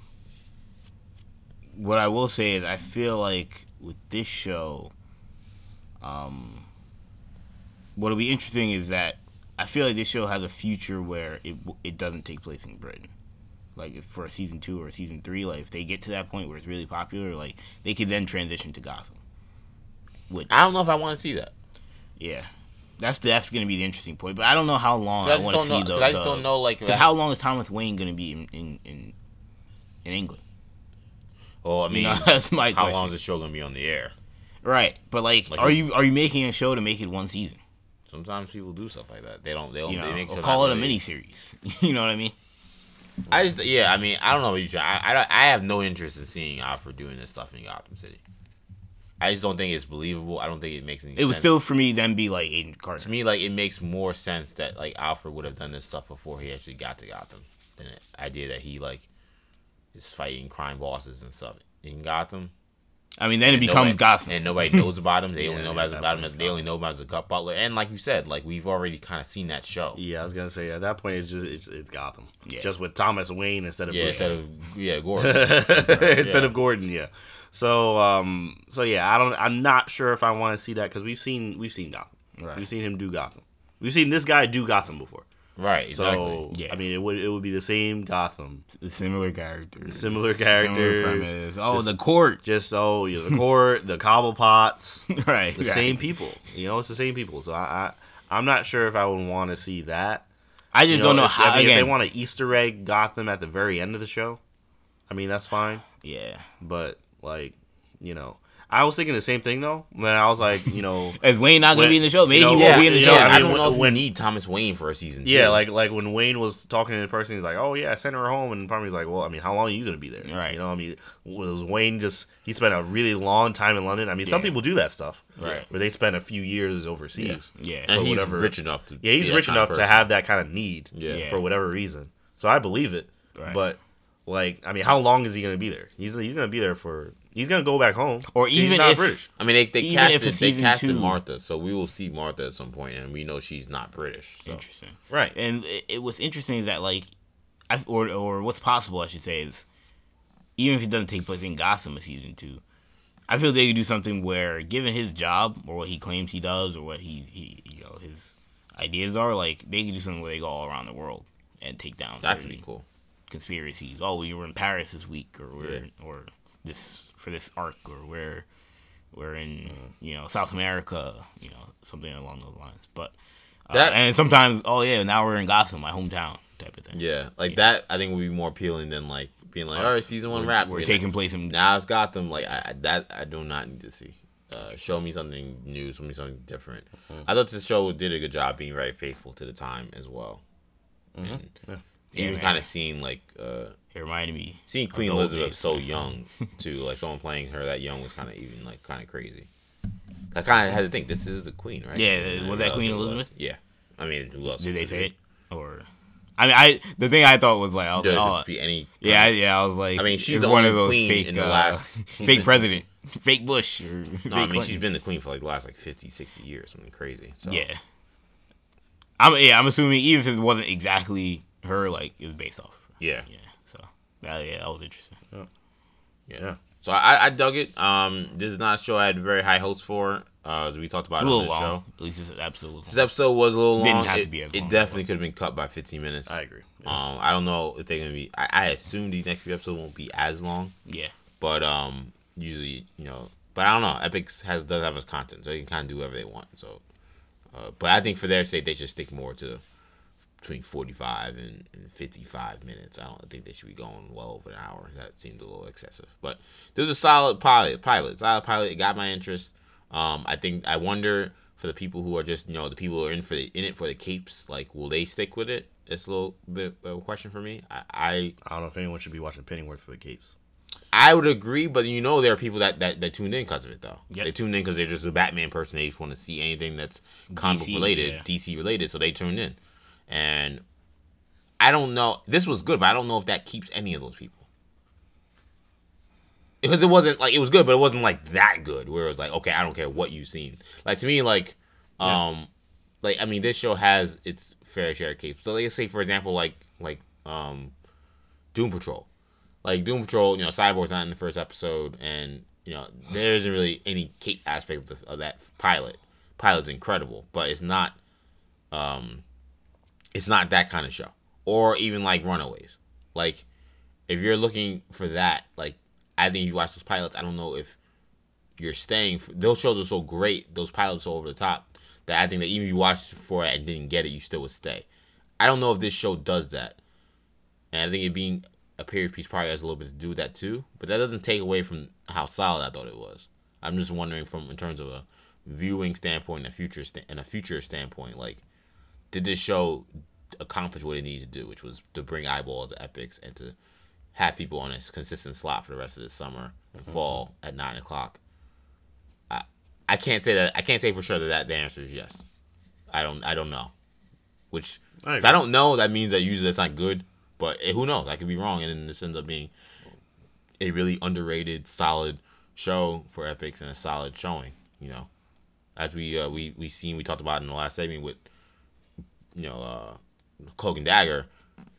what I will say is I feel like with this show um what'll be interesting is that I feel like this show has a future where it it doesn't take place in Britain. Like if for a season 2 or a season 3 like if they get to that point where it's really popular like they could then transition to Gotham. Which I don't know if I want to see that. yeah. That's that's going to be the interesting point, but I don't know how long I I, want to see know. 'cause I just don't know like. How long is Thomas Wayne going to be in in, in in England? Oh, I mean, that's my how question. long is the show gonna be on the air? Right, but like, Like are you are you making a show to make it one season? Sometimes people do stuff like that. They don't. They don't. You know, they make or call it a mini series. you know what I mean? I just yeah. I mean, I don't know what you. I, I I have no interest in seeing Alfred doing this stuff in Gotham City. I just don't think it's believable. I don't think it makes any. It sense. would still for me then be like Agent Carter. to me like it makes more sense that like Alfred would have done this stuff before he actually got to Gotham than the idea that he like is fighting crime bosses and stuff in Gotham. I mean, then it becomes nobody- Gotham. and nobody knows about him. They only know yeah, about, that about him as they only know about him as a gut butler. And like you said, like we've already kind of seen that show. Yeah, I was gonna say at that point it's just it's, it's Gotham. Yeah. Just with Thomas Wayne instead of Yeah, Bruce instead of yeah, Gordon. instead Yeah. of Gordon. Yeah. So um so yeah, I don't I'm not sure if I want to see that because we've seen we've seen Gotham. Right. We've seen him do Gotham. We've seen this guy do Gotham before. Right, exactly. So Yeah. I mean, it would it would be the same Gotham, similar characters, similar similar characters. premise. Oh, Just- the court. Just so you know, the court, the Cobblepots, right, the right. same people. You know, it's the same people. So I, I I'm not sure if I would want to see that. I just You don't know if, how. I mean, again, if they want to Easter egg Gotham at the very end of the show, I mean that's fine. yeah, But like, you know, I was thinking the same thing though. When I was like, you know, Is Wayne not going to be in the show? Maybe you know, he won't be in the you show. know, Yeah, I I, mean, don't know if when- we need Thomas Wayne for a season. yeah, two. like like when Wayne was talking to the person, he's like, "Oh yeah, send her home," and probably was like, "Well, I mean, how long are you gonna be there?" Right. You know, I mean, was Wayne just he spent a really long time in London? I mean, some people do that stuff, Right. Where they spend a few years overseas. Yeah. and he's whatever- rich enough to. Yeah, he's rich kind of enough to have that kind of need. Yeah. Yeah. For whatever reason, so I believe it. Right. But like, I mean, how long is he gonna be there? He's he's gonna be there for. He's gonna go back home. Or He's even not if- British. I mean, they they Even if casted they casted two- Martha, so we will see Martha at some point, and we know she's not British. So. Interesting. Right. And it, it was interesting is that like, I, or or what's possible I should say is, even if it doesn't take place in Gotham in season two, I feel they could do something where, given his job or what he claims he does or what he, he you know his ideas are, like they could do something where they go all around the world and take down That could be cool. conspiracies. Oh, we were in Paris this week, or we're or this for this arc, or we're we're in you know South America, you know something along those lines. But uh, That- and sometimes, oh yeah, now we're in Gotham, my hometown, type of thing. Yeah, like that. I think would be more appealing than like being like, all right, season one wrap. We're you know. taking place in Now it's Gotham. Like I, that, I do not need to see. Uh, show me something new. Show me something different. Mm-hmm. I thought this show did a good job being very faithful to the time as well. And Yeah. even Yeah, kind of seeing like uh, It reminded me. seeing Queen Elizabeth days, so man. young too. Like someone playing her that young was kind of even like kind of crazy. I kind of had to think this is the Queen, right? Yeah, was that Queen. Elizabeth? Yeah. I mean, who else? Did they say it or? I mean, I the thing I thought was like, I was like, oh, be any? yeah, I- yeah, I was like, I mean, she's the one of those fake, in the uh, last- fake president, fake Bush, or No, I mean Clinton. she's been the queen for like the last like 50, 60 years, something crazy. So Yeah. I'm yeah, I'm assuming even if it wasn't exactly her, like it was based off. of her. yeah, Yeah. That yeah, that was interesting. yeah. So I, I dug it. Um, this is not a show I had very high hopes for. Uh, as we talked about it on little the long. show. At least this episode was This long. episode was a little long. Didn't long. have to it, be as it definitely could have been cut by fifteen minutes. I agree. Um, I don't know if they're gonna be. I, I assume these next few episodes won't be as long, Yeah. but um, usually you know. But I don't know. Epix has does have its content, so they can kind of do whatever they want. So, uh, but I think for their sake, they should stick more to between forty five and, and fifty five minutes. I don't think they should be going well over an hour. That seemed a little excessive. But there's a solid pilot. Pilot, solid pilot. It got my interest. Um, I think I wonder for the people who are just you know the people who are in for the in it for the capes. Like, will they stick with it? It's a little bit of a question for me. I, I I don't know if anyone should be watching Pennyworth for the capes. I would agree, but you know there are people that that, that tuned in because of it though. Yep. They tuned in because they're just a Batman person. They just want to see anything that's comic DC, related, yeah. DC related, so they tuned in. And I don't know. This was good, but I don't know if that keeps any of those people. Because it wasn't like it was good, but it wasn't like that good. Where it was like, okay, I don't care what you've seen. Like to me, like, um, like I mean, this show has its fair share of capes. So let's say, for example, like like um, Doom Patrol like Doom Patrol, you know, Cyborg's not in the first episode, and you know there isn't really any cape aspect of, of that pilot. Pilot's incredible, but it's not, um, it's not that kind of show, or even like Runaways. Like, if you're looking for that, like I think you watch those pilots. I don't know if you're staying. For, those shows are so great. Those pilots are over the top that I think that even if you watched for it and didn't get it, you still would stay. I don't know if this show does that, and I think it being a period piece probably has a little bit to do with that too. But that doesn't take away from how solid I thought it was. I'm just wondering from in terms of a viewing standpoint, and a future and a future standpoint, like did this show accomplish what it needed to do, which was to bring eyeballs to Epix and to have people on a consistent slot for the rest of the summer and fall at nine o'clock. I I can't say that I can't say for sure that, that the answer is yes. I don't I don't know. Which I if. I don't know, that means that usually it's not good. But who knows? I could be wrong, and then this ends up being a really underrated, solid show for Epix and a solid showing. You know, as we uh, we we seen we talked about in the last segment with you know uh, Cloak and Dagger.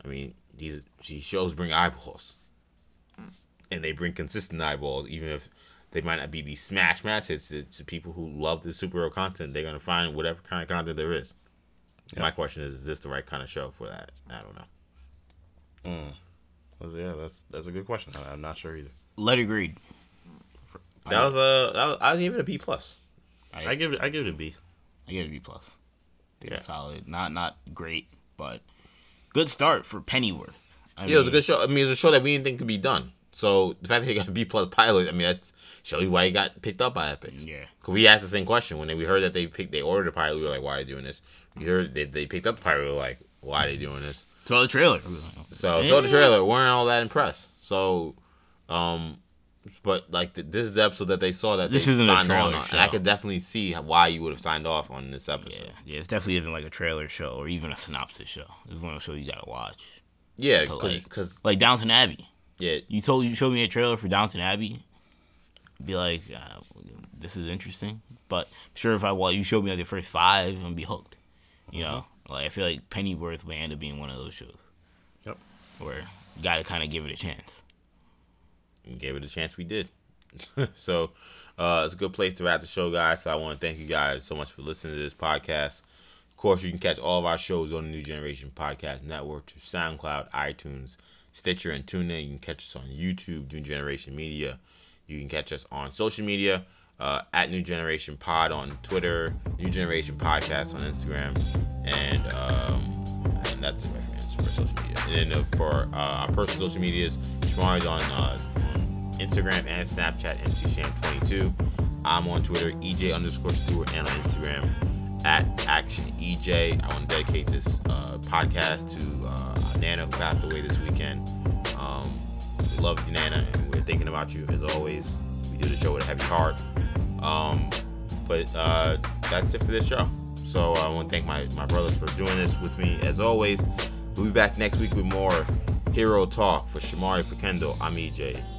I mean, these these shows bring eyeballs, and they bring consistent eyeballs, even if they might not be these smash match hits to, to people who love the superhero content. They're gonna find whatever kind of content there is. My question is: Is this the right kind of show for that? I don't know. That's- Yeah, that's that's a good question. I- I'm not sure either. Let it read. That was a that was, I give it a B plus. I give it I give it a B. I give it a B plus. Yeah. was solid. Not not great, but good start for Pennyworth. I Yeah, it was a mean, good show. I mean, it was a show that we didn't think could be done. So the fact that he got a B plus pilot, I mean, that's shows you why he got picked up by Epic. Yeah. Cause we asked the same question when we heard that they picked, they ordered a pilot. We were like, why are they doing this? We heard they, they picked up the pilot. We were like, why are they doing this? Saw the trailer. So saw the trailer, weren't all that impressed. So, um, but like the, this is the episode that they saw that This they isn't a trailer on, and I could definitely see why you would have signed off on this episode. Yeah, yeah, it definitely isn't like a trailer show or even a synopsis show. It's one of those shows you gotta watch. Yeah, because like- because Like Downton Abbey. yeah, You told you showed me a trailer for Downton Abbey. Be like, uh, this is interesting. But sure, if I well, you showed me like the first five, I'm gonna be hooked. You know, like I feel like Pennyworth may end up being one of those shows. Yep. Where you gotta kind of give it a chance. Gave it a chance. We did. so uh, it's a good place to wrap the show, guys. So I want to thank you guys so much for listening to this podcast. Of course, you can catch all of our shows on the New Generation Podcast Network through SoundCloud, iTunes, Stitcher, and TuneIn. You can catch us on YouTube, New Generation Media. You can catch us on social media uh, at New Generation Pod on Twitter, New Generation Podcast on Instagram, and um, and that's it for social media. And then uh, for uh, our personal social medias, Shamari's on uh, Instagram and Snapchat, MCSham22. I'm on Twitter, EJ underscore Stewart, and on Instagram at Action EJ. I want to dedicate this uh, podcast to uh, Nana who passed away this weekend. Um, we love you, Nana, and we're thinking about you as always. We do the show with a heavy heart. Um, but uh, that's it for this show. So I want to thank my, my brothers for doing this with me as always. We'll be back next week with more Hero Talk for Shamari for Kendall. I'm EJ.